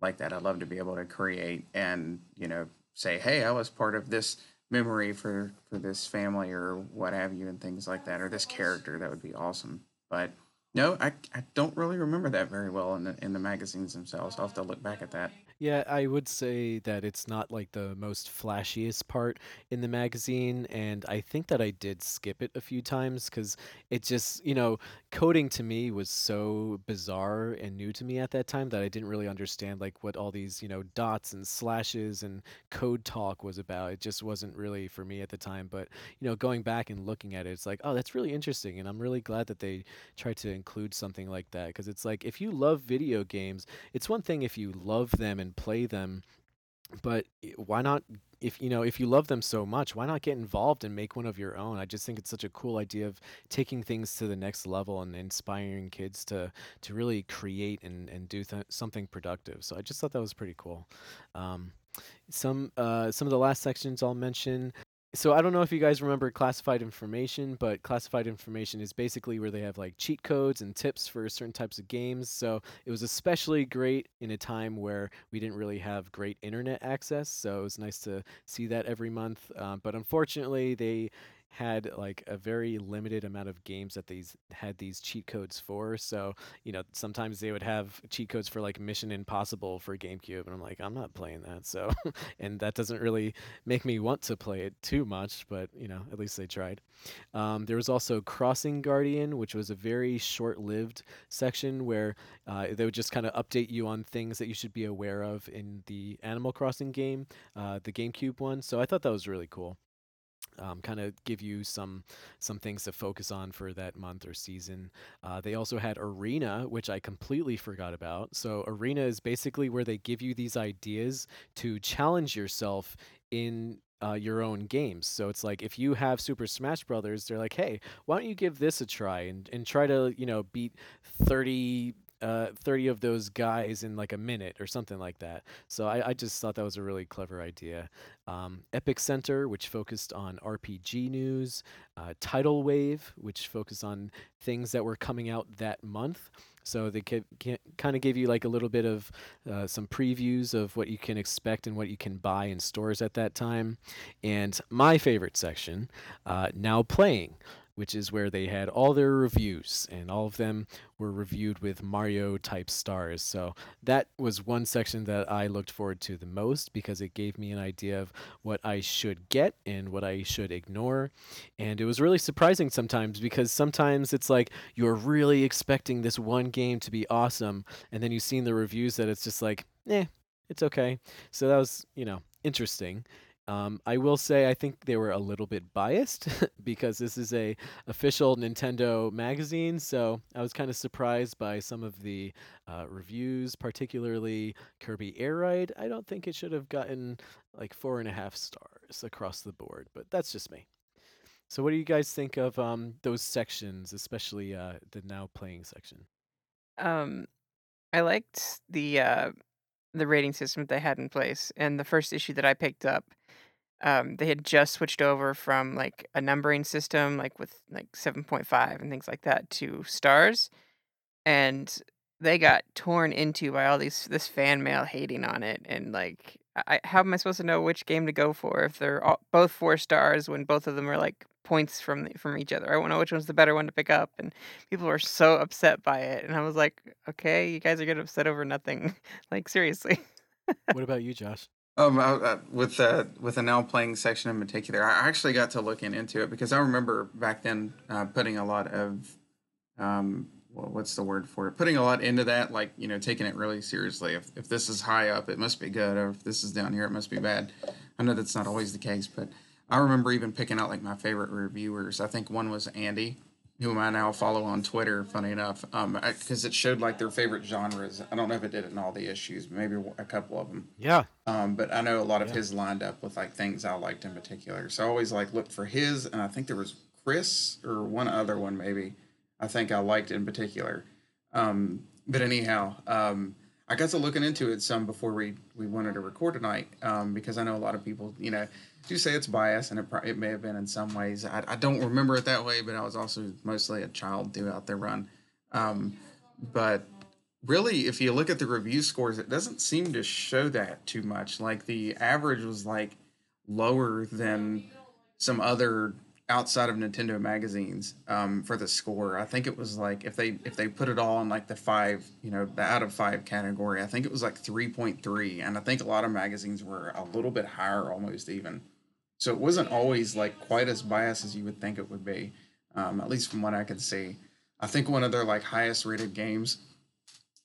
like that. I'd love to be able to create and you know say, hey, I was part of this memory for for this family or what have you, and things like that, or this character. That would be awesome. But no, I I don't really remember that very well in the in the magazines themselves. I'll have to look back at that. Yeah, I would say that it's not like the most flashiest part in the magazine, and I think that I did skip it a few times because it just, you know, coding to me was so bizarre and new to me at that time that I didn't really understand like what all these, you know, dots and slashes and code talk was about. It just wasn't really for me at the time. But, you know, going back and looking at it, it's like, oh, that's really interesting, and I'm really glad that they tried to include something like that because it's like if you love video games, it's one thing if you love them and play them but why not if you know if you love them so much why not get involved and make one of your own? I just think it's such a cool idea of taking things to the next level and inspiring kids to to really create and and do th- something productive. So i just thought that was pretty cool. Um, some uh, some of the last sections i'll mention so I don't know if you guys remember classified information, but classified information is basically where they have like cheat codes and tips for certain types of games. So it was especially great in a time where we didn't really have great internet access. So it was nice to see that every month. Um, but unfortunately, they had like a very limited amount of games that these had these cheat codes for. So, you know, sometimes they would have cheat codes for like Mission Impossible for GameCube and I'm like, I'm not playing that. So, [laughs] and that doesn't really make me want to play it too much, but you know, at least they tried. Um, there was also Crossing Guardian, which was a very short-lived section where uh, they would just kind of update you on things that you should be aware of in the Animal Crossing game, uh, the GameCube one. So I thought that was really cool um, kind of give you some some things to focus on for that month or season. Uh, they also had Arena, which I completely forgot about. So Arena is basically where they give you these ideas to challenge yourself in uh, your own games. So it's like if you have Super Smash Brothers, they're like, hey, why don't you give this a try and, and try to you know beat thirty uh, 30 of those guys in like a minute or something like that. So I, I just thought that was a really clever idea. Um, Epic Center, which focused on RPG news, uh, Tidal Wave, which focused on things that were coming out that month. So they kind of gave you like a little bit of uh, some previews of what you can expect and what you can buy in stores at that time. And my favorite section, uh, now playing which is where they had all their reviews, and all of them were reviewed with Mario type stars. So that was one section that I looked forward to the most because it gave me an idea of what I should get and what I should ignore. And it was really surprising sometimes because sometimes it's like you're really expecting this one game to be awesome, and then you've seen the reviews that it's just like, eh, it's okay. So that was, you know, interesting. Um, I will say I think they were a little bit biased [laughs] because this is a official Nintendo magazine, so I was kind of surprised by some of the uh, reviews, particularly Kirby Air Ride. I don't think it should have gotten like four and a half stars across the board, but that's just me. So, what do you guys think of um, those sections, especially uh, the now playing section? Um, I liked the uh, the rating system that they had in place, and the first issue that I picked up um, they had just switched over from like a numbering system, like with like 7.5 and things like that, to stars, and they got torn into by all these this fan mail hating on it, and like, I, how am I supposed to know which game to go for if they're all, both four stars when both of them are like points from the, from each other? I won't know which one's the better one to pick up, and people were so upset by it, and I was like, okay, you guys are getting upset over nothing, [laughs] like seriously. what about you, Josh? Um, I, I, with uh, with the now playing section in particular, I actually got to looking into it because I remember back then uh, putting a lot of, um, well, what's the word for it? Putting a lot into that, like you know, taking it really seriously. If if this is high up, it must be good, or if this is down here, it must be bad. I know that's not always the case, but I remember even picking out like my favorite reviewers. I think one was Andy, whom I now follow on Twitter. Funny enough, because um, it showed like their favorite genres. I don't know if it did it in all the issues, maybe a couple of them. Yeah. Um, but I know a lot of yeah. his lined up with like things I liked in particular. So I always like looked for his, and I think there was Chris or one other one maybe. I think I liked in particular. Um, but anyhow, um, I got to looking into it some before we we wanted to record tonight um, because I know a lot of people, you know do say it's biased, and it, it may have been in some ways. I, I don't remember it that way, but I was also mostly a child throughout the run. Um, but really, if you look at the review scores, it doesn't seem to show that too much. Like the average was like lower than some other outside of Nintendo magazines um, for the score. I think it was like if they if they put it all in like the five, you know, the out of five category, I think it was like three point three, and I think a lot of magazines were a little bit higher, almost even. So it wasn't always like quite as biased as you would think it would be, um, at least from what I could see. I think one of their like highest rated games,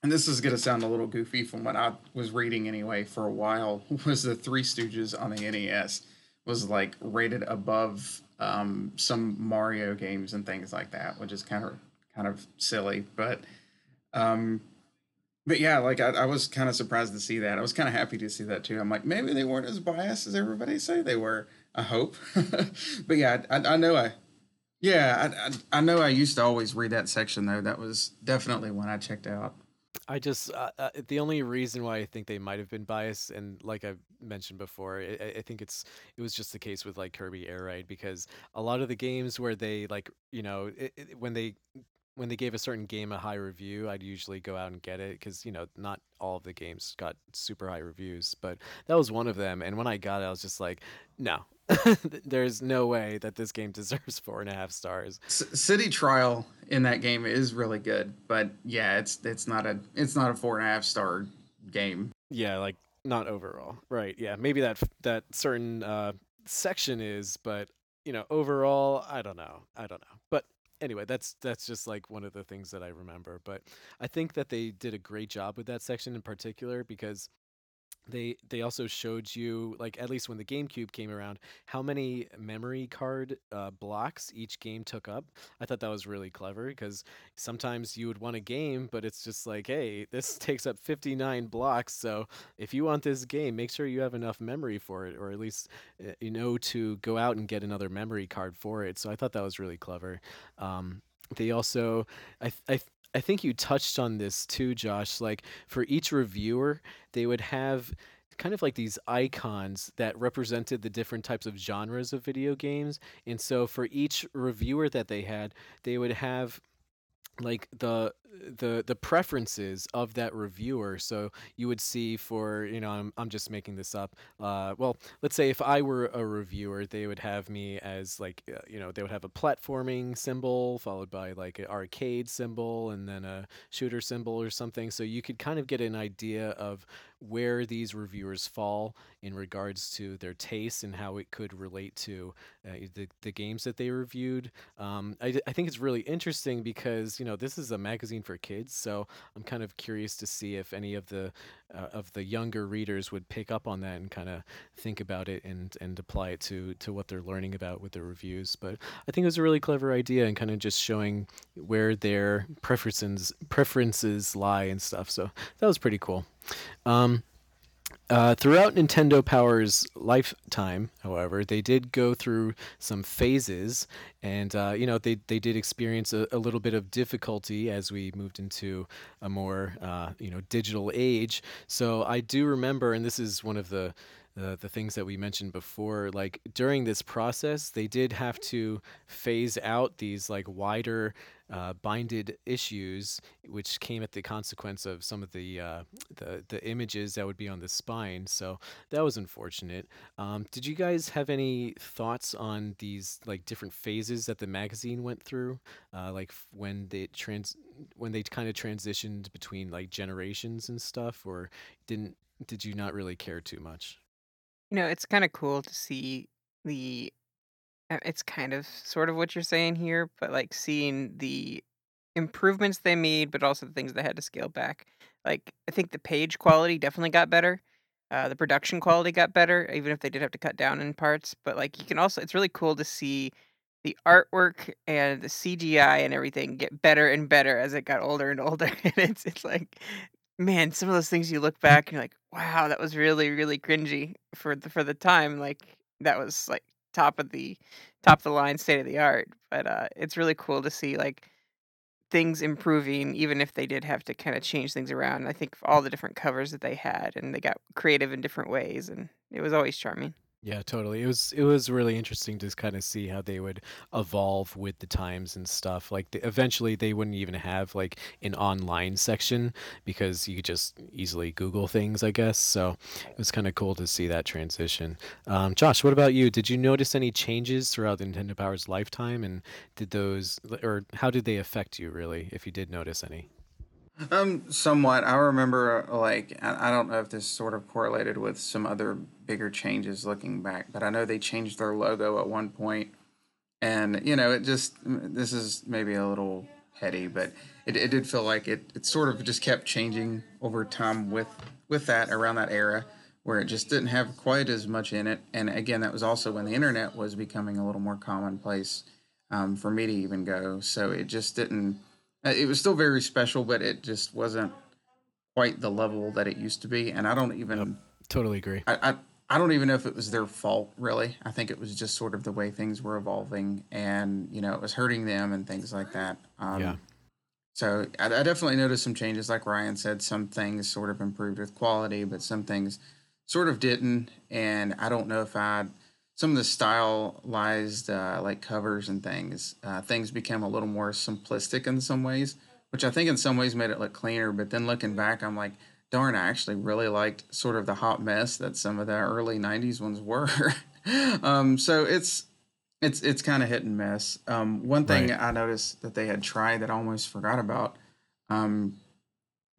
and this is gonna sound a little goofy from what I was reading anyway for a while, [laughs] was the Three Stooges on the NES was like rated above um, some Mario games and things like that, which is kind of kind of silly, but um, but yeah, like I, I was kind of surprised to see that. I was kind of happy to see that too. I'm like, maybe they weren't as biased as everybody say they were. I hope. [laughs] but yeah, I, I, know I, yeah, I, I know I used to always read that section though. That was definitely one I checked out. I just uh, uh, the only reason why I think they might have been biased, and like I mentioned before, I, I, think it's it was just the case with like Kirby Air Ride because a lot of the games where they like you know it, it, when they when they gave a certain game a high review, I'd usually go out and get it because you know not all of the games got super high reviews, but that was one of them. And when I got it, I was just like, no, [laughs] there's no way that this game [laughs] deserves four and a half stars. C- City Trial in that game is really good, but yeah, it's it's not a it's not a four and a half star game. Yeah, like not overall, right? Yeah, maybe that that certain uh, section is, but you know, overall, I don't know, I don't know, but anyway, that's that's just like one of the things that I remember. But I think that they did a great job with that section in particular because they they also showed you like at least when the GameCube came around how many memory card uh, blocks each game took up. I thought that was really clever because sometimes you would want a game, but it's just like, hey, this [laughs] takes up 59 blocks. So if you want this game, make sure you have enough memory for it, or at least uh, you know to go out and get another memory card for it. So I thought that was really clever. Um, they also, I, I I think you touched on this too, Josh. Like for each reviewer, they would have kind of like these icons that represented the different types of genres of video games. And so for each reviewer that they had, they would have like the the the preferences of that reviewer. So you would see for you know i'm, I'm just making this up uh, well let's say if i were a reviewer they would have me as like uh, you know they would have a platforming symbol followed by like an arcade symbol and then a shooter symbol or something. So you could kind of get an idea of where these reviewers fall in regards to their taste and how it could relate to uh, the, the games that they reviewed. Um, I, I think it's really interesting because, you know, this is a magazine for kids. So I'm kind of curious to see if any of the uh, of the younger readers would pick up on that and kind of think about it and, and apply it to, to what they're learning about with their reviews. But I think it was a really clever idea and kind of just showing where their preferences preferences lie and stuff. So that was pretty cool. Um, uh, throughout Nintendo Power's lifetime, however, they did go through some phases, and uh, you know they they did experience a, a, little bit of difficulty as we moved into a more uh, you know digital age. So I do remember, and this is one of the the, things that we mentioned before like during this process they did have to phase out these like wider uh, binded issues which came at the consequence of some of the, uh, the the images that would be on the spine. So that was unfortunate. Um, did you guys have any thoughts on these like different phases that the magazine went through? Uh, like when they trans when they kind of transitioned between like generations and stuff or didn't did you not really care too much You know, it's kind of cool to see the. uh, It's kind of sort of what you're saying here, but like seeing the improvements they made, but also the things they had to scale back. Like, I think the page quality definitely got better. Uh, the production quality got better, even if they did have to cut down in parts. But like, you can also, it's really cool to see the artwork and the CGI and everything get better and better as it got older and [laughs] older. And it's it's like, man, some of those things you look back and you're like, wow, that was really really cringy for the for the time. Like that was like top of the top of the line, state of the art. But uh, it's really cool to see like things improving, even if they did have to kind of change things around. I think all the different covers that they had, and they got creative in different ways, and it was always charming. Yeah, totally. It was it was really interesting to kind of see how they would evolve with the times and stuff. Like the, eventually they wouldn't even have like an online section because you could just easily Google things, I guess. So it was kind of cool to see that transition. Um, Josh, what about you? Did you notice any changes throughout the Nintendo Power's lifetime, and did those or how did they affect you really, if you did notice any? Um, somewhat. I remember, uh, like, I don't know if this sort of correlated with some other bigger changes looking back, but I know they changed their logo at one point, and you know, it just this is maybe a little heady, but it, it did feel like it it sort of just kept changing over time with with that around that era where it just didn't have quite as much in it. And again, that was also when the internet was becoming a little more commonplace um, for me to even go. So it just didn't. Uh, It was still very special, but it just wasn't quite the level that it used to be. And I don't Yep, even totally agree. I, I I don't even know if it was their fault really. I think it was just sort of the way things were evolving, and you know, it was hurting them and things like that. Yeah. Um, so I, I definitely noticed some changes. Like Ryan said, some things sort of improved with quality, but some things sort of didn't. And I don't know if I some of the stylized uh, like covers and things, uh, things became a little more simplistic in some ways, which I think in some ways made it look cleaner. But then looking back, I'm like, darn, I actually really liked sort of the hot mess that some of the early '90s ones were. [laughs] um, so it's it's it's kind of hit and miss. Um, one thing Right. I noticed that they had tried that I almost forgot about. Um,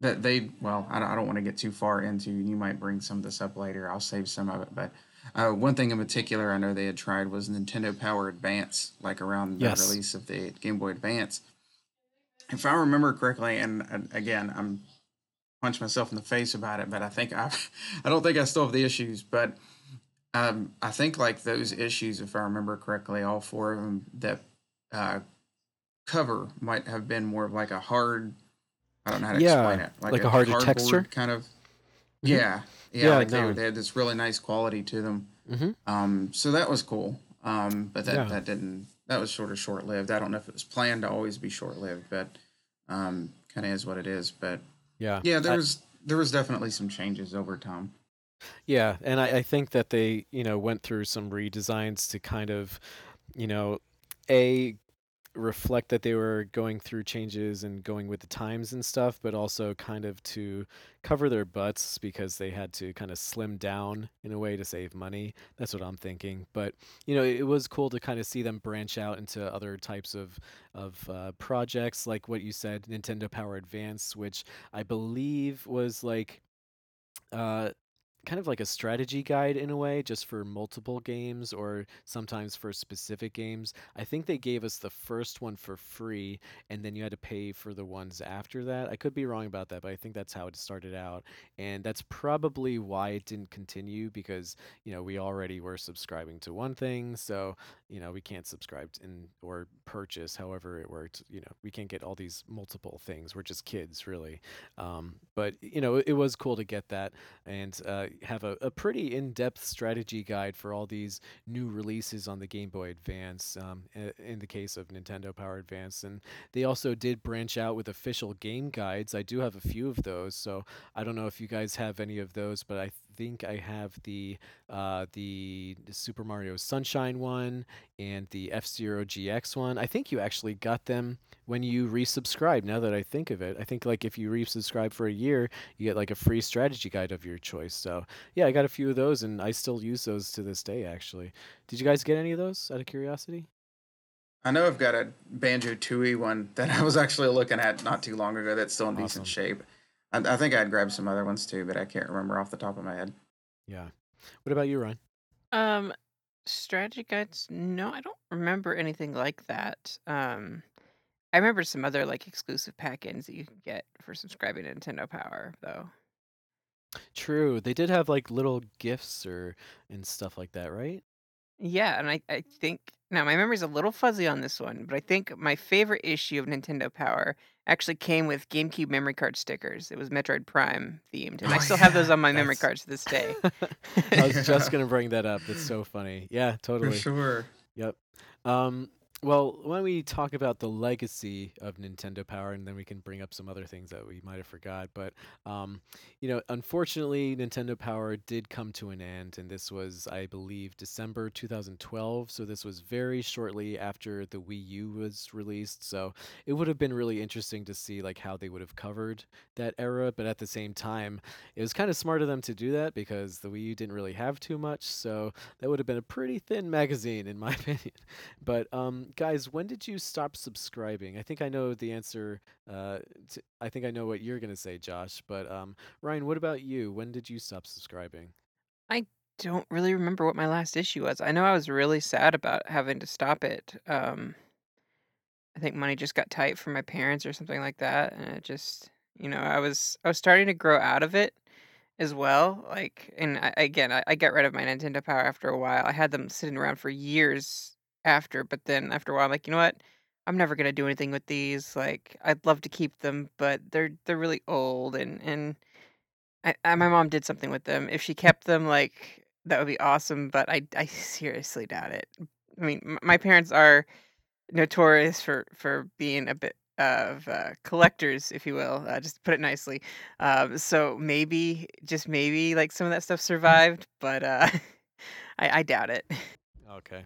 that they well, I don't, I don't want to get too far into. You might bring some of this up later. I'll save some of it. But uh, one thing in particular I know they had tried was Nintendo Power Advance, like around the Yes. release of the Game Boy Advance. If I remember correctly, and again, I'm punch myself in the face about it, but I think I, [laughs] I don't think I still have the issues, but um, I think like those issues, if I remember correctly, all four of them that uh, cover might have been more of like a hard. I don't know how to explain it. Like, like a, a harder texture. kind of. Mhm. Yeah, yeah, Yeah, like they, no. they had this really nice quality to them. hmm Um, so that was cool. Um, but that Yeah. that didn't. That was sort of short lived. I don't know if it was planned to always be short lived, but um, kind of is what it is. But Yeah. yeah, I- there was there was definitely some changes over time. Yeah, and I, I think that they, you know, went through some redesigns to kind of, you know, a reflect that they were going through changes and going with the times and stuff, but also kind of to cover their butts because they had to kind of slim down in a way to save money. That's what I'm thinking. But you know, it was cool to kind of see them branch out into other types of of uh, projects, like what you said, Nintendo Power Advance, which I believe was like. Uh, kind of like a strategy guide in a way, just for multiple games or sometimes for specific games. I think they gave us the first one for free, and then you had to pay for the ones after that. I could be wrong about that, but I think that's how it started out. And that's probably why it didn't continue because, you know, we already were subscribing to one thing. So, you know, we can't subscribe and or purchase however it worked. You know, we can't get all these multiple things. We're just kids, really. Um, but, you know, it, was cool to get that and uh, have a, a pretty in-depth strategy guide for all these new releases on the Game Boy Advance. Um, in the case of Nintendo Power Advance, and they also did branch out with official game guides. I do have a few of those, so I don't know if you guys have any of those, but I think I have the uh, the Super Mario Sunshine one and the F Zero GX one. I think you actually got them when you resubscribe. Now that I think of it, I think like if you resubscribe for a year, you get like a free strategy guide of your choice. So yeah, I got a few of those, and I still use those to this day. Actually, did you guys get any of those out of curiosity? I know I've got a Banjo Tooie one that [laughs] I was actually looking at not too long ago. That's still in Awesome. decent shape. I, I think I'd grab some other ones too, but I can't remember off the top of my head. Yeah. What about you, Ryan? Um, strategy guides? No, I don't remember anything like that. Um, I remember some other like exclusive pack-ins that you can get for subscribing to Nintendo Power, though. True, they did have like little gifts or and stuff like that, right? Yeah, and I, I think now my memory's a little fuzzy on this one, but I think my favorite issue of Nintendo Power actually came with GameCube memory card stickers. It was Metroid Prime themed, and I Oh, still have those on my memory cards to this day. [laughs] I was just [laughs] gonna bring that up. That's so funny. Yeah, totally. For sure. Yep. Um, well, why don't we talk about the legacy of Nintendo Power, and then we can bring up some other things that we might have forgot. But um, you know, unfortunately, Nintendo Power did come to an end, and this was, I believe, December 2012. So this was very shortly after the Wii U was released. So it would have been really interesting to see like how they would have covered that era. But at the same time, it was kind of smart of them to do that because the Wii U didn't really have too much. So that would have been a pretty thin magazine, in my [laughs] opinion. But um, guys, when did you stop subscribing? I think I know the answer. Uh, to, I think I know what you're gonna say, Josh. But um, Ryan, what about you? When did you stop subscribing? I don't really remember what my last issue was. I know I was really sad about having to stop it. Um, I think money just got tight for my parents or something like that, and it just, you know, I was I was starting to grow out of it as well. Like, and I, again, I, I got rid of my Nintendo Power after a while. I had them sitting around for years after, but then after a while, I'm like, you know what? I'm never gonna do anything with these. Like, I'd love to keep them, but they're they're really old, and and I, I, my mom did something with them. If she kept them, like that would be awesome. But I I [laughs] seriously doubt it. I mean, m- my parents are notorious for for being a bit of uh, collectors, if you will, uh, just to put it nicely. Um, so maybe, just maybe, like some of that stuff survived, but uh, [laughs] I, I doubt it. Okay.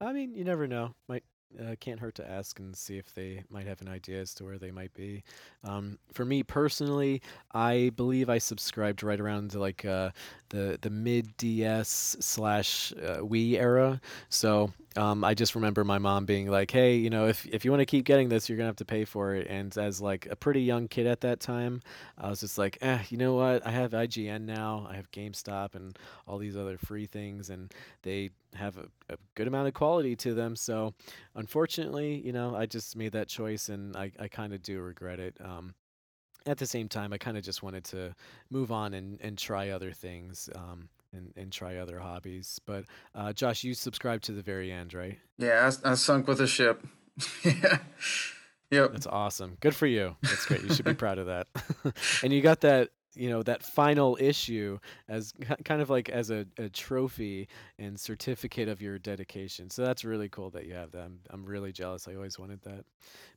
I mean, you never know. Might uh, can't hurt to ask and see if they might have an idea as to where they might be. Um, for me personally, I believe I subscribed right around to like uh, the the mid DS slash uh, Wii era. So um, I just remember my mom being like, "Hey, you know, if if you want to keep getting this, you're gonna have to pay for it." And as like a pretty young kid at that time, I was just like, "Eh, you know what? I have IGN now. I have GameStop and all these other free things, and they have a, a good amount of quality to them. So, unfortunately, you know, I just made that choice, and I, I kind of do regret it. Um, at the same time, I kind of just wanted to move on and, and try other things um, and, and try other hobbies. But, uh, Josh, you subscribed to the very end, right? Yeah, I, I sunk with a ship. [laughs] yeah. Yep. That's awesome. Good for you. That's great. You should be [laughs] proud of that. [laughs] and you got that you know that final issue as kind of like as a, a trophy and certificate of your dedication. So that's really cool that you have that. I'm, I'm really jealous. I always wanted that.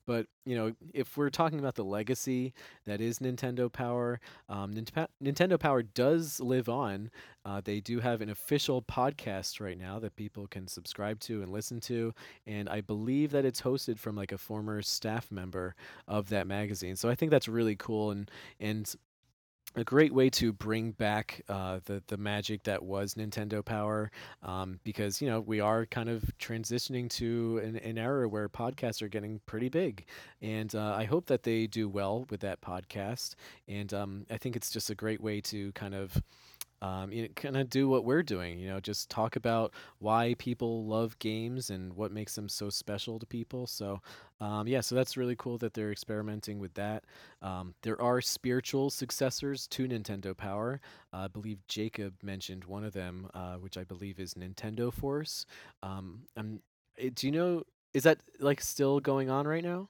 But you know if we're talking about the legacy that is nintendo power um, nintendo power does live on. Uh, they do have an official podcast right now that people can subscribe to and listen to and i believe that it's hosted from like a former staff member of that magazine. So i think that's really cool and and a great way to bring back uh, the the magic that was Nintendo Power, um, because you know we are kind of transitioning to an, an era where podcasts are getting pretty big, and uh, I hope that they do well with that podcast, and um, I think it's just a great way to kind of um, you know, kind of do what we're doing. You know, just talk about why people love games and what makes them so special to people. So, um, yeah, so that's really cool that they're experimenting with that. Um, there are spiritual successors to Nintendo Power. Uh, I believe Jacob mentioned one of them, uh, which I believe is Nintendo Force. Um, I'm, eh, do you know? Is that like still going on right now?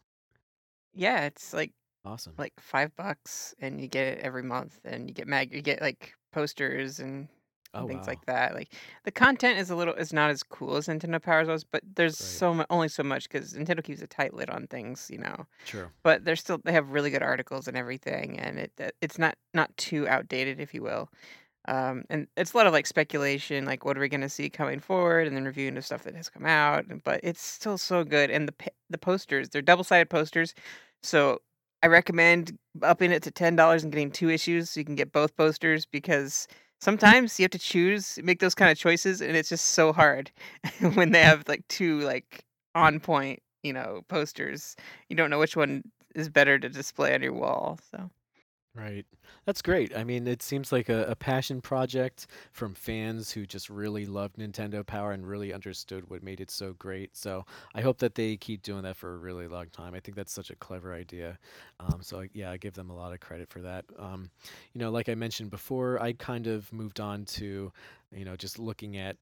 Yeah, it's like Awesome. like five bucks, and you get it every month, and you get mag, you get like posters and, Oh things wow. like that. Like the content is a little, is not as cool as Nintendo Powers was, but there's Right. so much, only so much because Nintendo keeps a tight lid on things, you know. True. But they're still, they have really good articles and everything, and it it's not not too outdated, if you will. Um, and it's a lot of like speculation, like what are we going to see coming forward, and then reviewing the stuff that has come out. But it's still so good, and the the posters, they're double sided posters, so I recommend upping it to ten dollars and getting two issues so you can get both posters because mm. sometimes you have to choose, make those kind of choices, and it's just so hard [laughs] when they [laughs] have like two like on point, you know, posters. You don't know which one is better to display on your wall. So Right. That's great. I mean, it seems like a, a passion project from fans who just really loved Nintendo Power and really understood what made it so great. So I hope that they keep doing that for a really long time. I think that's such a clever idea. Um, so I, yeah, I give them a lot of credit for that. Um, you know, like I mentioned before, I kind of moved on to, you know, just looking at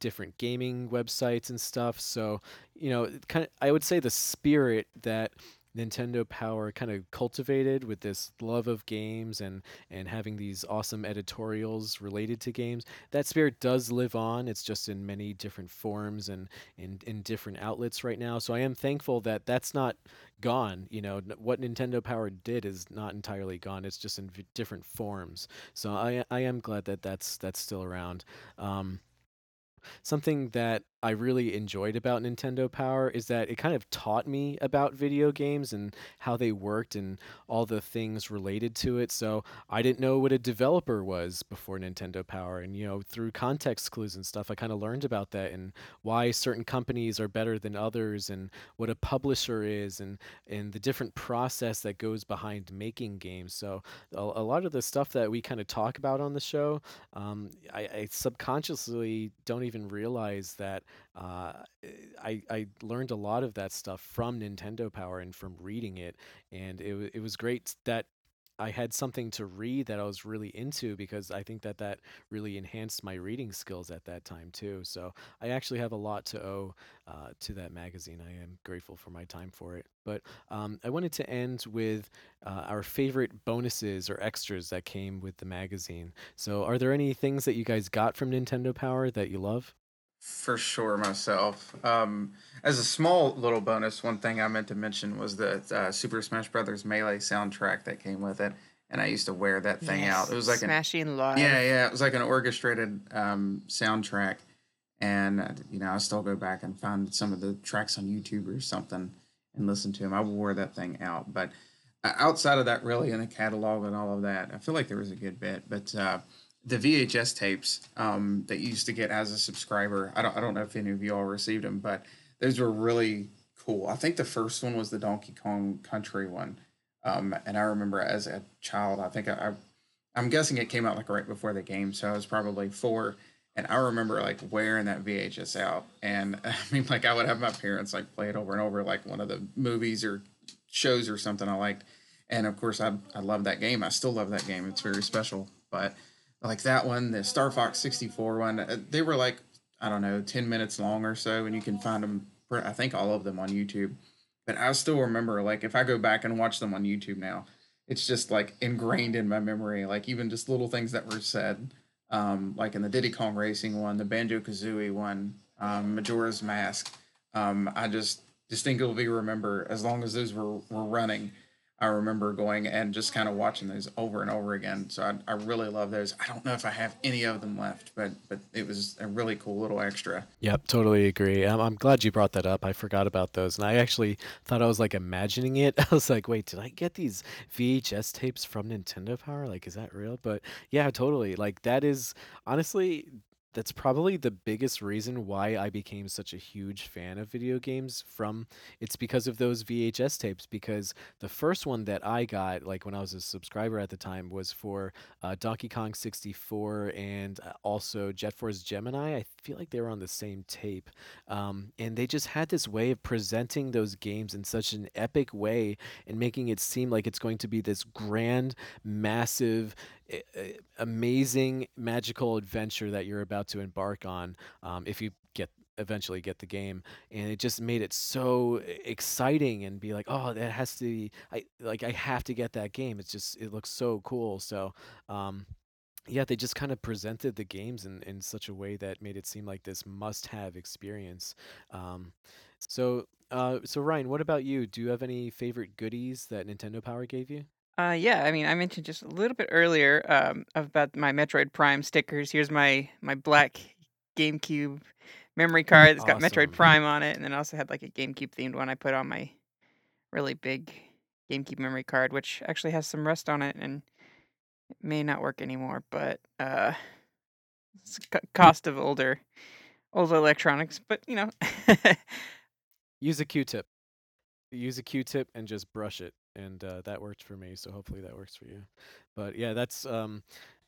different gaming websites and stuff. So, you know, kind of, I would say the spirit that Nintendo Power kind of cultivated with this love of games and and having these awesome editorials related to games. That spirit does live on. It's just in many different forms and in in different outlets right now. So I am thankful that that's not gone. You know, what Nintendo Power did is not entirely gone. It's just in v- different forms. So I I am glad that that's that's still around. Um, something that I really enjoyed about Nintendo Power is that it kind of taught me about video games and how they worked and all the things related to it. So I didn't know what a developer was before Nintendo Power. And, you know, through context clues and stuff, I kind of learned about that and why certain companies are better than others and what a publisher is and, and the different process that goes behind making games. So a, a lot of the stuff that we kind of talk about on the show, um, I, I subconsciously don't even realize that uh, I I learned a lot of that stuff from Nintendo Power and from reading it, and it it was great that I had something to read that I was really into because I think that that really enhanced my reading skills at that time too. So I actually have a lot to owe uh, to that magazine. I am grateful for my time for it. But um, I wanted to end with uh, our favorite bonuses or extras that came with the magazine. So are there any things that you guys got from Nintendo Power that you love? For sure, myself. Um, as a small little bonus, one thing I meant to mention was the uh, Super Smash Brothers Melee soundtrack that came with it, and I used to wear that thing out. It was like an smashing yeah, live. yeah, yeah, it was like an orchestrated um, soundtrack, and uh, you know I still go back and find some of the tracks on YouTube or something and listen to them. I wore that thing out, but uh, outside of that, really in the catalog and all of that, I feel like there was a good bit, but. Uh, the VHS tapes um, that you used to get as a subscriber. I don't I don't know if any of you all received them, but those were really cool. I think the first one was the Donkey Kong Country one, um, and I remember as a child, I think I, I I'm guessing it came out like right before the game, so I was probably four. And I remember like wearing that VHS out, and [laughs] I mean, like I would have my parents like play it over and over, like one of the movies or shows or something I liked. And of course, I I love that game. I still love that game. It's very special. But like that one, the Star Fox 64 one, uh, they were like, I don't know, 10 minutes long or so, and you can find them, I think all of them on YouTube. But I still remember, like, if I go back and watch them on YouTube now, it's just like ingrained in my memory. Like even just little things that were said, um, like in the Diddy Kong Racing one, the Banjo Kazooie one, um, Majora's Mask. Um, I just distinctly remember as long as those were, were running, I remember going and just kind of watching those over and over again. So I, I really love those. I don't know if I have any of them left, but but it was a really cool little extra. Yep, totally agree. I'm, I'm glad you brought that up. I forgot about those, and I actually thought I was like imagining it. [laughs] I was like, wait, did I get these VHS tapes from Nintendo Power? Like, is that real? But yeah, totally. Like that is honestly that's probably the biggest reason why I became such a huge fan of video games from it's because of those VHS tapes because the first one that I got like when I was a subscriber at the time was for uh, Donkey Kong 64 and uh, also Jet Force Gemini. I feel like they were on the same tape. Um, and they just had this way of presenting those games in such an epic way and making it seem like it's going to be this grand massive amazing magical adventure that you're about to embark on um, if you get eventually get the game. And it just made it so exciting and be like oh that has to be i like i have to get that game. It's just it looks so cool. So um yeah they just kind of presented the games in in such a way that made it seem like this must have experience. Um so uh so ryan what about you? Do you have any favorite goodies that nintendo power gave you Uh, yeah, I mean, I mentioned just a little bit earlier um, about my Metroid Prime stickers. Here's my my black GameCube memory [laughs] card that's got Metroid Prime on it, and then I also had like a GameCube themed one I put on my really big GameCube memory card, which actually has some rust on it and it may not work anymore. But uh, it's c- cost of older older electronics. But you know, [laughs] use a q-tip use a q-tip and just brush it and uh, that worked for me so hopefully that works for you. But yeah that's um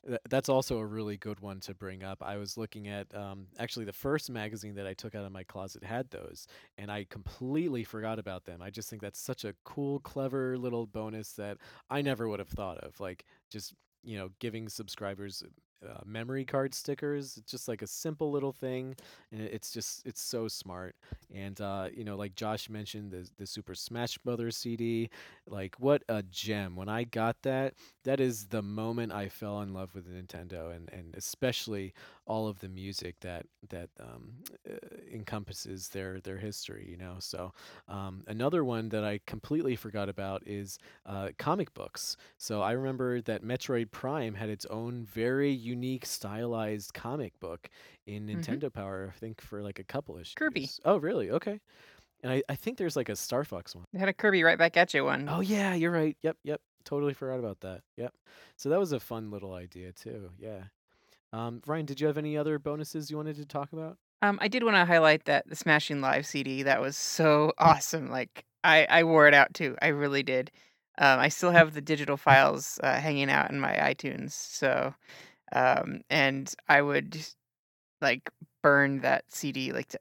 th- that's also a really good one to bring up. I was looking at um, actually the first magazine that i took out of my closet had those and i completely forgot about them. I just think that's such a cool clever little bonus that i never would have thought of like just you know giving subscribers uh, memory card stickers it's just like a simple little thing and it's just it's so smart and uh, you know like josh mentioned the, the super smash brothers cd like what a gem. When i got that that is the moment i fell in love with nintendo and and especially all of the music that that um, uh, encompasses their their history you know? So um, another one that i completely forgot about is uh, comic books. So i remember that metroid prime had its own very unique stylized comic book in hmm nintendo power i think for like a couple issues. Kirby. oh really okay and I, I think there's like a Star Fox one. They had a Kirby right back at you one. Oh yeah, you're right. Yep, yep. Totally forgot about that. Yep. So that was a fun little idea too. Yeah. Um, Ryan, did you have any other bonuses you wanted to talk about? Um, I did want to highlight that the Smashing Live CD that was so [laughs] awesome. Like I, I wore it out too. I really did. Um, I still have the digital files uh, hanging out in my iTunes. So, um, and I would like burn that CD like to,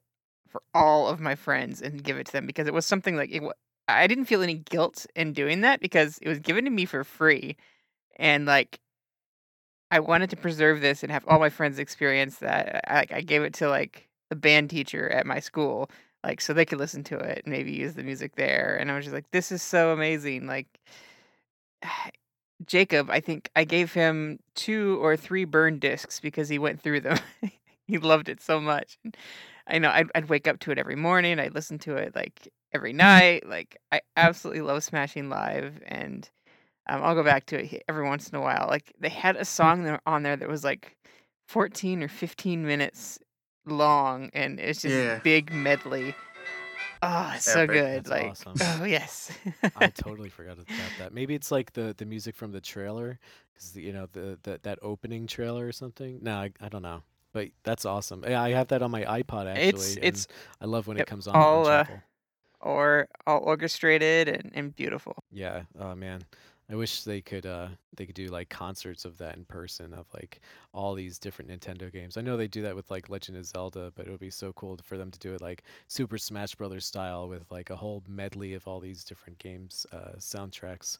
for all of my friends and give it to them because it was something like it. I didn't feel any guilt in doing that because it was given to me for free, and like I wanted to preserve this and have all my friends experience that. I, like I gave it to like the band teacher at my school, like so they could listen to it and maybe use the music there. And I was just like, this is so amazing. Like [sighs] Jacob, I think I gave him two or three burn discs because he went through them. [laughs] he loved it so much. I know I'd, I'd wake up to it every morning. I'd listen to it like every night. Like I absolutely love Smashing Live, and um, I'll go back to it every once in a while. Like they had a song there on there that was like 14 or 15 minutes long, and it's just Yeah. big medley. Oh, it's so good. That's like, awesome. [laughs] oh yes. I [laughs] totally forgot about that. Maybe it's like the the music from the trailer, because you know the, the that opening trailer or something. No, I, I don't know. But that's awesome. Yeah, I have that on my iPod actually. It's- it's- I love when yep, it comes on. all, on uh, or all orchestrated and, and beautiful. Yeah. Oh man. I wish they could uh they could do like concerts of that in person of like all these different Nintendo games. I know they do that with like Legend of Zelda, but it would be so cool for them to do it like Super Smash Brothers style with like a whole medley of all these different games uh soundtracks.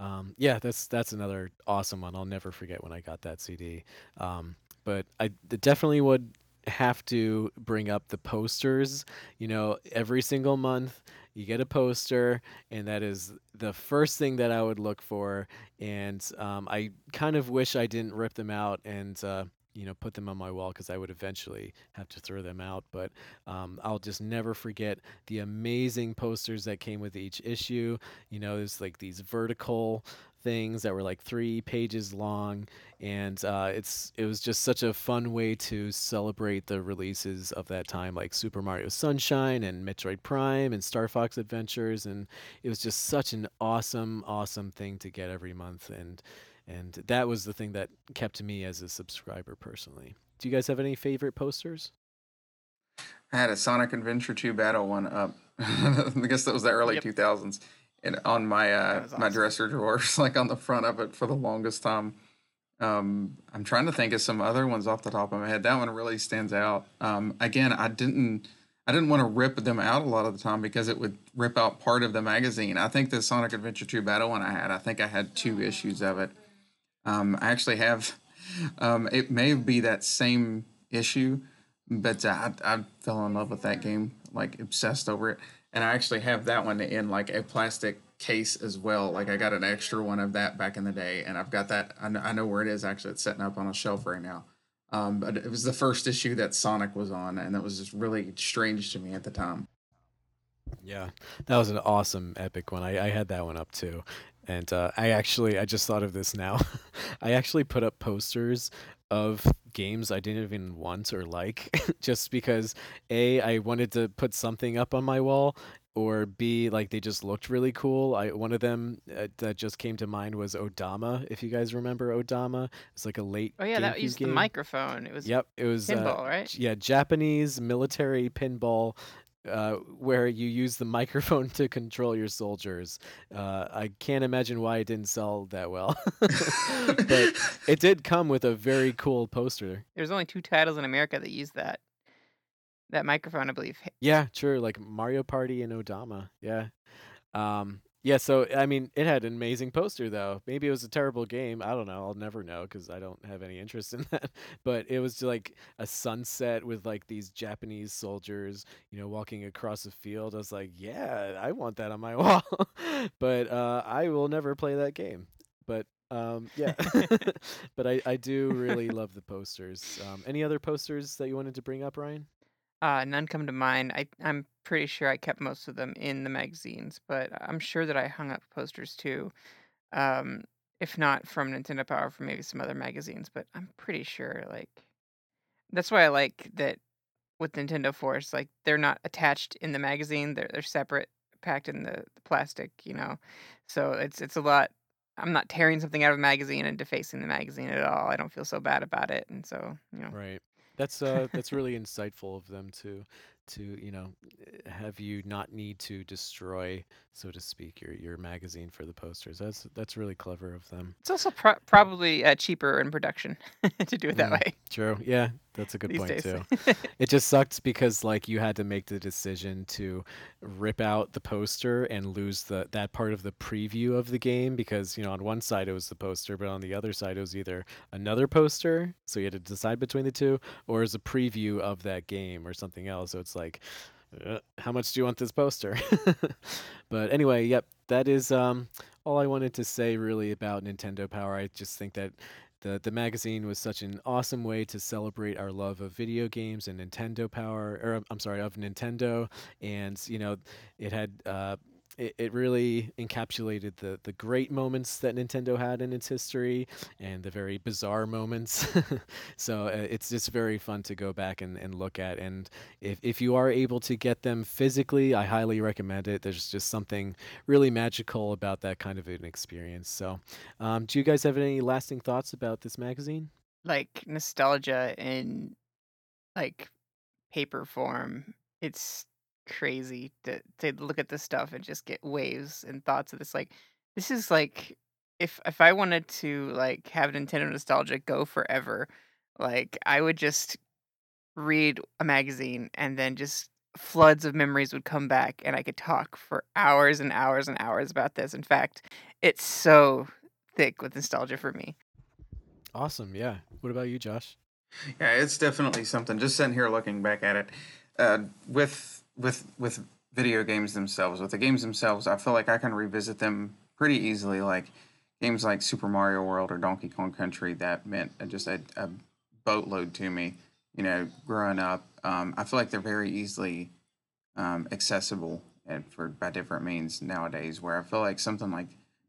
Um yeah, that's that's another awesome one. I'll never forget when I got that CD. Um but I definitely would have to bring up the posters. You know, every single month you get a poster, and that is the first thing that I would look for. And um, I kind of wish I didn't rip them out and uh, you know put them on my wall because I would eventually have to throw them out. But um, I'll just never forget the amazing posters that came with each issue. You know, there's like these vertical things that were like three pages long, and uh, it's it was just such a fun way to celebrate the releases of that time, like Super Mario Sunshine and Metroid Prime and Star Fox Adventures, and it was just such an awesome, awesome thing to get every month, and and that was the thing that kept me as a subscriber personally. Do you guys have any favorite posters? I had a Sonic Adventure 2 battle one up. [laughs] I guess that was the early Yep. 2000s. And on my uh, was my dresser drawers, [laughs] like on the front of it for the longest time. Um, I'm trying to think of some other ones off the top of my head. That one really stands out. Um, again, I didn't I didn't want to rip them out a lot of the time because it would rip out part of the magazine. I think the Sonic Adventure 2 battle one I had, I think I had two issues of it. Um, I actually have. [laughs] Um, it may be that same issue, but uh, I, I fell in love with that game, like obsessed over it. And I actually have that one in like a plastic case as well. Like I got an extra one of that back in the day, and I've got that. I know, I know where it is actually. It's sitting up on a shelf right now. Um, but it was the first issue that Sonic was on, and that was just really strange to me at the time. Yeah, that was an awesome epic one. I, I had that one up too. And uh, I actually, I just thought of this now. [laughs] I actually put up posters of games I didn't even want or like, [laughs] just because A, I wanted to put something up on my wall, or B, like they just looked really cool. I One of them uh, that just came to mind was Odama, if you guys remember Odama. It's like a late Oh yeah, that used the microphone. It was Yep, it was uh, pinball, right? Yeah, Japanese military pinball, uh, where you use the [laughs] microphone to control your soldiers. Uh, I can't imagine why it didn't sell that well, [laughs] but [laughs] it did come with a very cool poster. There's only two titles in America that use that that microphone, I believe. Yeah, true. like Mario Party and Odama. Yeah, um, yeah. So I mean, it had an amazing poster though. Maybe it was a terrible game. I don't know. I'll never know because I don't have any interest in [laughs] that. But it was like a sunset with like these Japanese soldiers, you know, walking across a field. I was like, yeah, I want that on my [laughs] wall. but uh, I will never play that game. But um, yeah, [laughs] but I, I do really love the posters. Um, any other posters that you wanted to bring up, Ryan? Uh, none come to mind. I I'm pretty sure I kept most of them in the magazines, but I'm sure that I hung up posters too. Um, if not from Nintendo Power, from maybe some other magazines, but I'm pretty sure like that's why I like that with Nintendo Force. Like they're not attached in the magazine; they're they're separate, packed in the, the plastic. You know, so it's it's a lot. I'm not tearing something out of a magazine and defacing the magazine at all. I don't feel so bad about it, and so you know. Right. That's uh that's really insightful of them to to, you know, have you not need to destroy, so to speak, your your magazine for the posters. That's that's really clever of them. It's also pro- probably uh, cheaper in production [laughs] to do it that Mm, way True. Yeah, that's a good point days. too. [laughs] It just sucked because like you had to make the decision to rip out the poster and lose the that part of the preview of the game because you know on one side it was the poster but on the other side it was either another poster so you had to decide between the two or as a preview of that game or something else so it's like uh, how much do you want this poster [laughs] but anyway yep that is um all I wanted to say really about Nintendo Power I just think that the, the magazine was such an awesome way to celebrate our love of video games and Nintendo Power, or I'm sorry, of Nintendo. And, you know, it had, uh, it, it really encapsulated the, the great moments that Nintendo had in its history and the very bizarre moments. [laughs] so uh, it's just very fun to go back and, and look at. And if, if you are able to get them physically, I highly recommend it. There's just something really magical about that kind of an experience. So, um, do you guys have any lasting thoughts about this magazine? like nostalgia in like paper form. It's crazy to to look at this stuff and just get waves and thoughts of this. Like this is like if if I wanted to like have Nintendo nostalgia go forever, like I would just read a magazine and then just floods of memories would come back and I could talk for hours and hours and hours about this. In fact, it's so thick with nostalgia for me. Awesome. Yeah. What about you, Josh? Yeah, it's definitely something. Just sitting here looking back at it, uh, with with with video games themselves, with the games themselves, I feel like I can revisit them pretty easily. Like games like Super Mario World or Donkey Kong Country, that meant just a, a boatload to me. You know, growing up, um, I feel like they're very easily um, accessible and for by different means nowadays. Where I feel like something like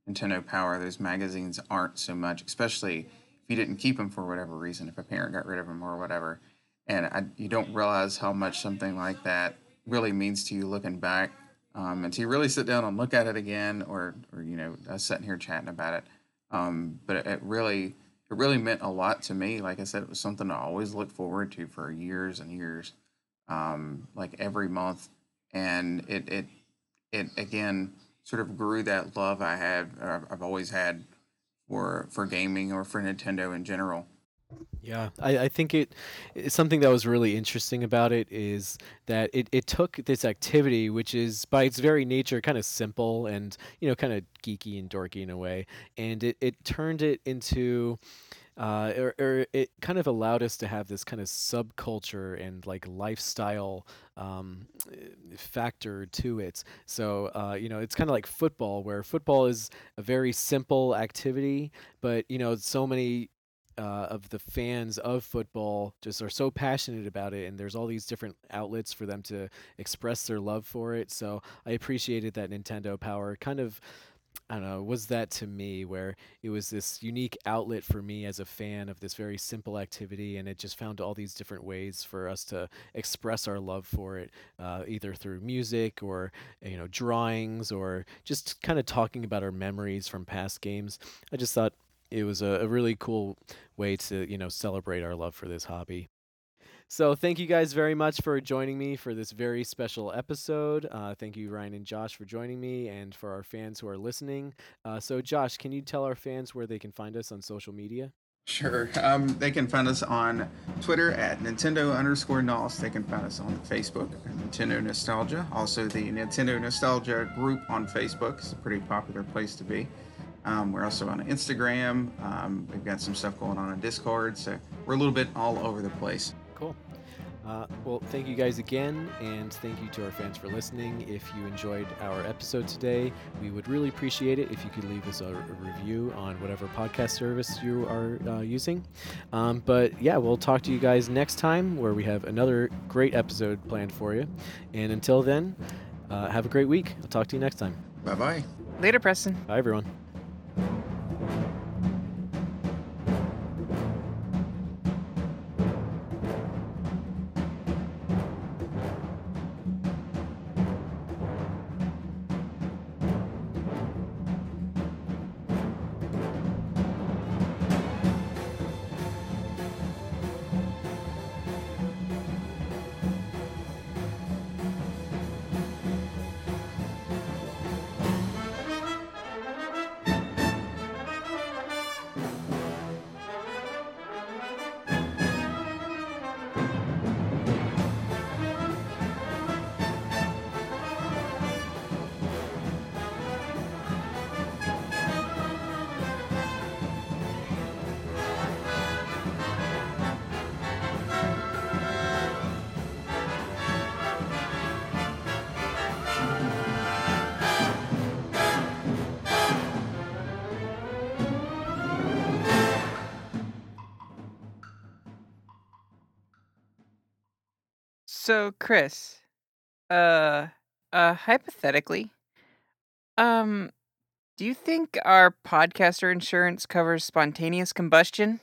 Nintendo Power, those magazines aren't so much, especially if you didn't keep them for whatever reason, if a parent got rid of them or whatever, and I, you don't realize how much something like that really means to you looking back. Um, and to really sit down and look at it again, or, or you know, us sitting here chatting about it. Um, but it, it really, it really meant a lot to me. Like I said, it was something I always looked forward to for years and years, um, like every month. And it, it, it again sort of grew that love I had, uh, I've always had for for gaming or for Nintendo in general. Yeah, I, I think it something that was really interesting about it is that it, it took this activity, which is by its very nature kind of simple and you know kind of geeky and dorky in a way, and it, it turned it into uh, or, or it kind of allowed us to have this kind of subculture and like lifestyle um, factor to it. So uh, you know, it's kind of like football, where football is a very simple activity, but you know, so many uh, of the fans of football just are so passionate about it, and there's all these different outlets for them to express their love for it. So I appreciated that Nintendo Power kind of. I don't know, was that to me where it was this unique outlet for me as a fan of this very simple activity, and it just found all these different ways for us to express our love for it, uh, either through music or you know drawings or just kind of talking about our memories from past games. I just thought it was a, a really cool way to you know celebrate our love for this hobby. So thank you guys very much for joining me for this very special episode. Uh, thank you, Ryan and Josh, for joining me, and for our fans who are listening. Uh, so, Josh, can you tell our fans where they can find us on social media? Sure. Um, they can find us on Twitter at Nintendo underscore NOS. They can find us on Facebook, Nintendo Nostalgia. Also, the Nintendo Nostalgia group on Facebook is a pretty popular place to be. Um, we're also on Instagram. Um, we've got some stuff going on on Discord. So we're a little bit all over the place. Cool. Uh, well, thank you guys again, and thank you to our fans for listening. If you enjoyed our episode today, we would really appreciate it if you could leave us a, a review on whatever podcast service you are uh, using. Um, but yeah, we'll talk to you guys next time where we have another great episode planned for you. And until then, uh, have a great week. I'll talk to you next time. Bye bye. Later, Preston. Bye, everyone you So, Chris, uh, uh, hypothetically, um, do you think our podcaster insurance covers spontaneous combustion?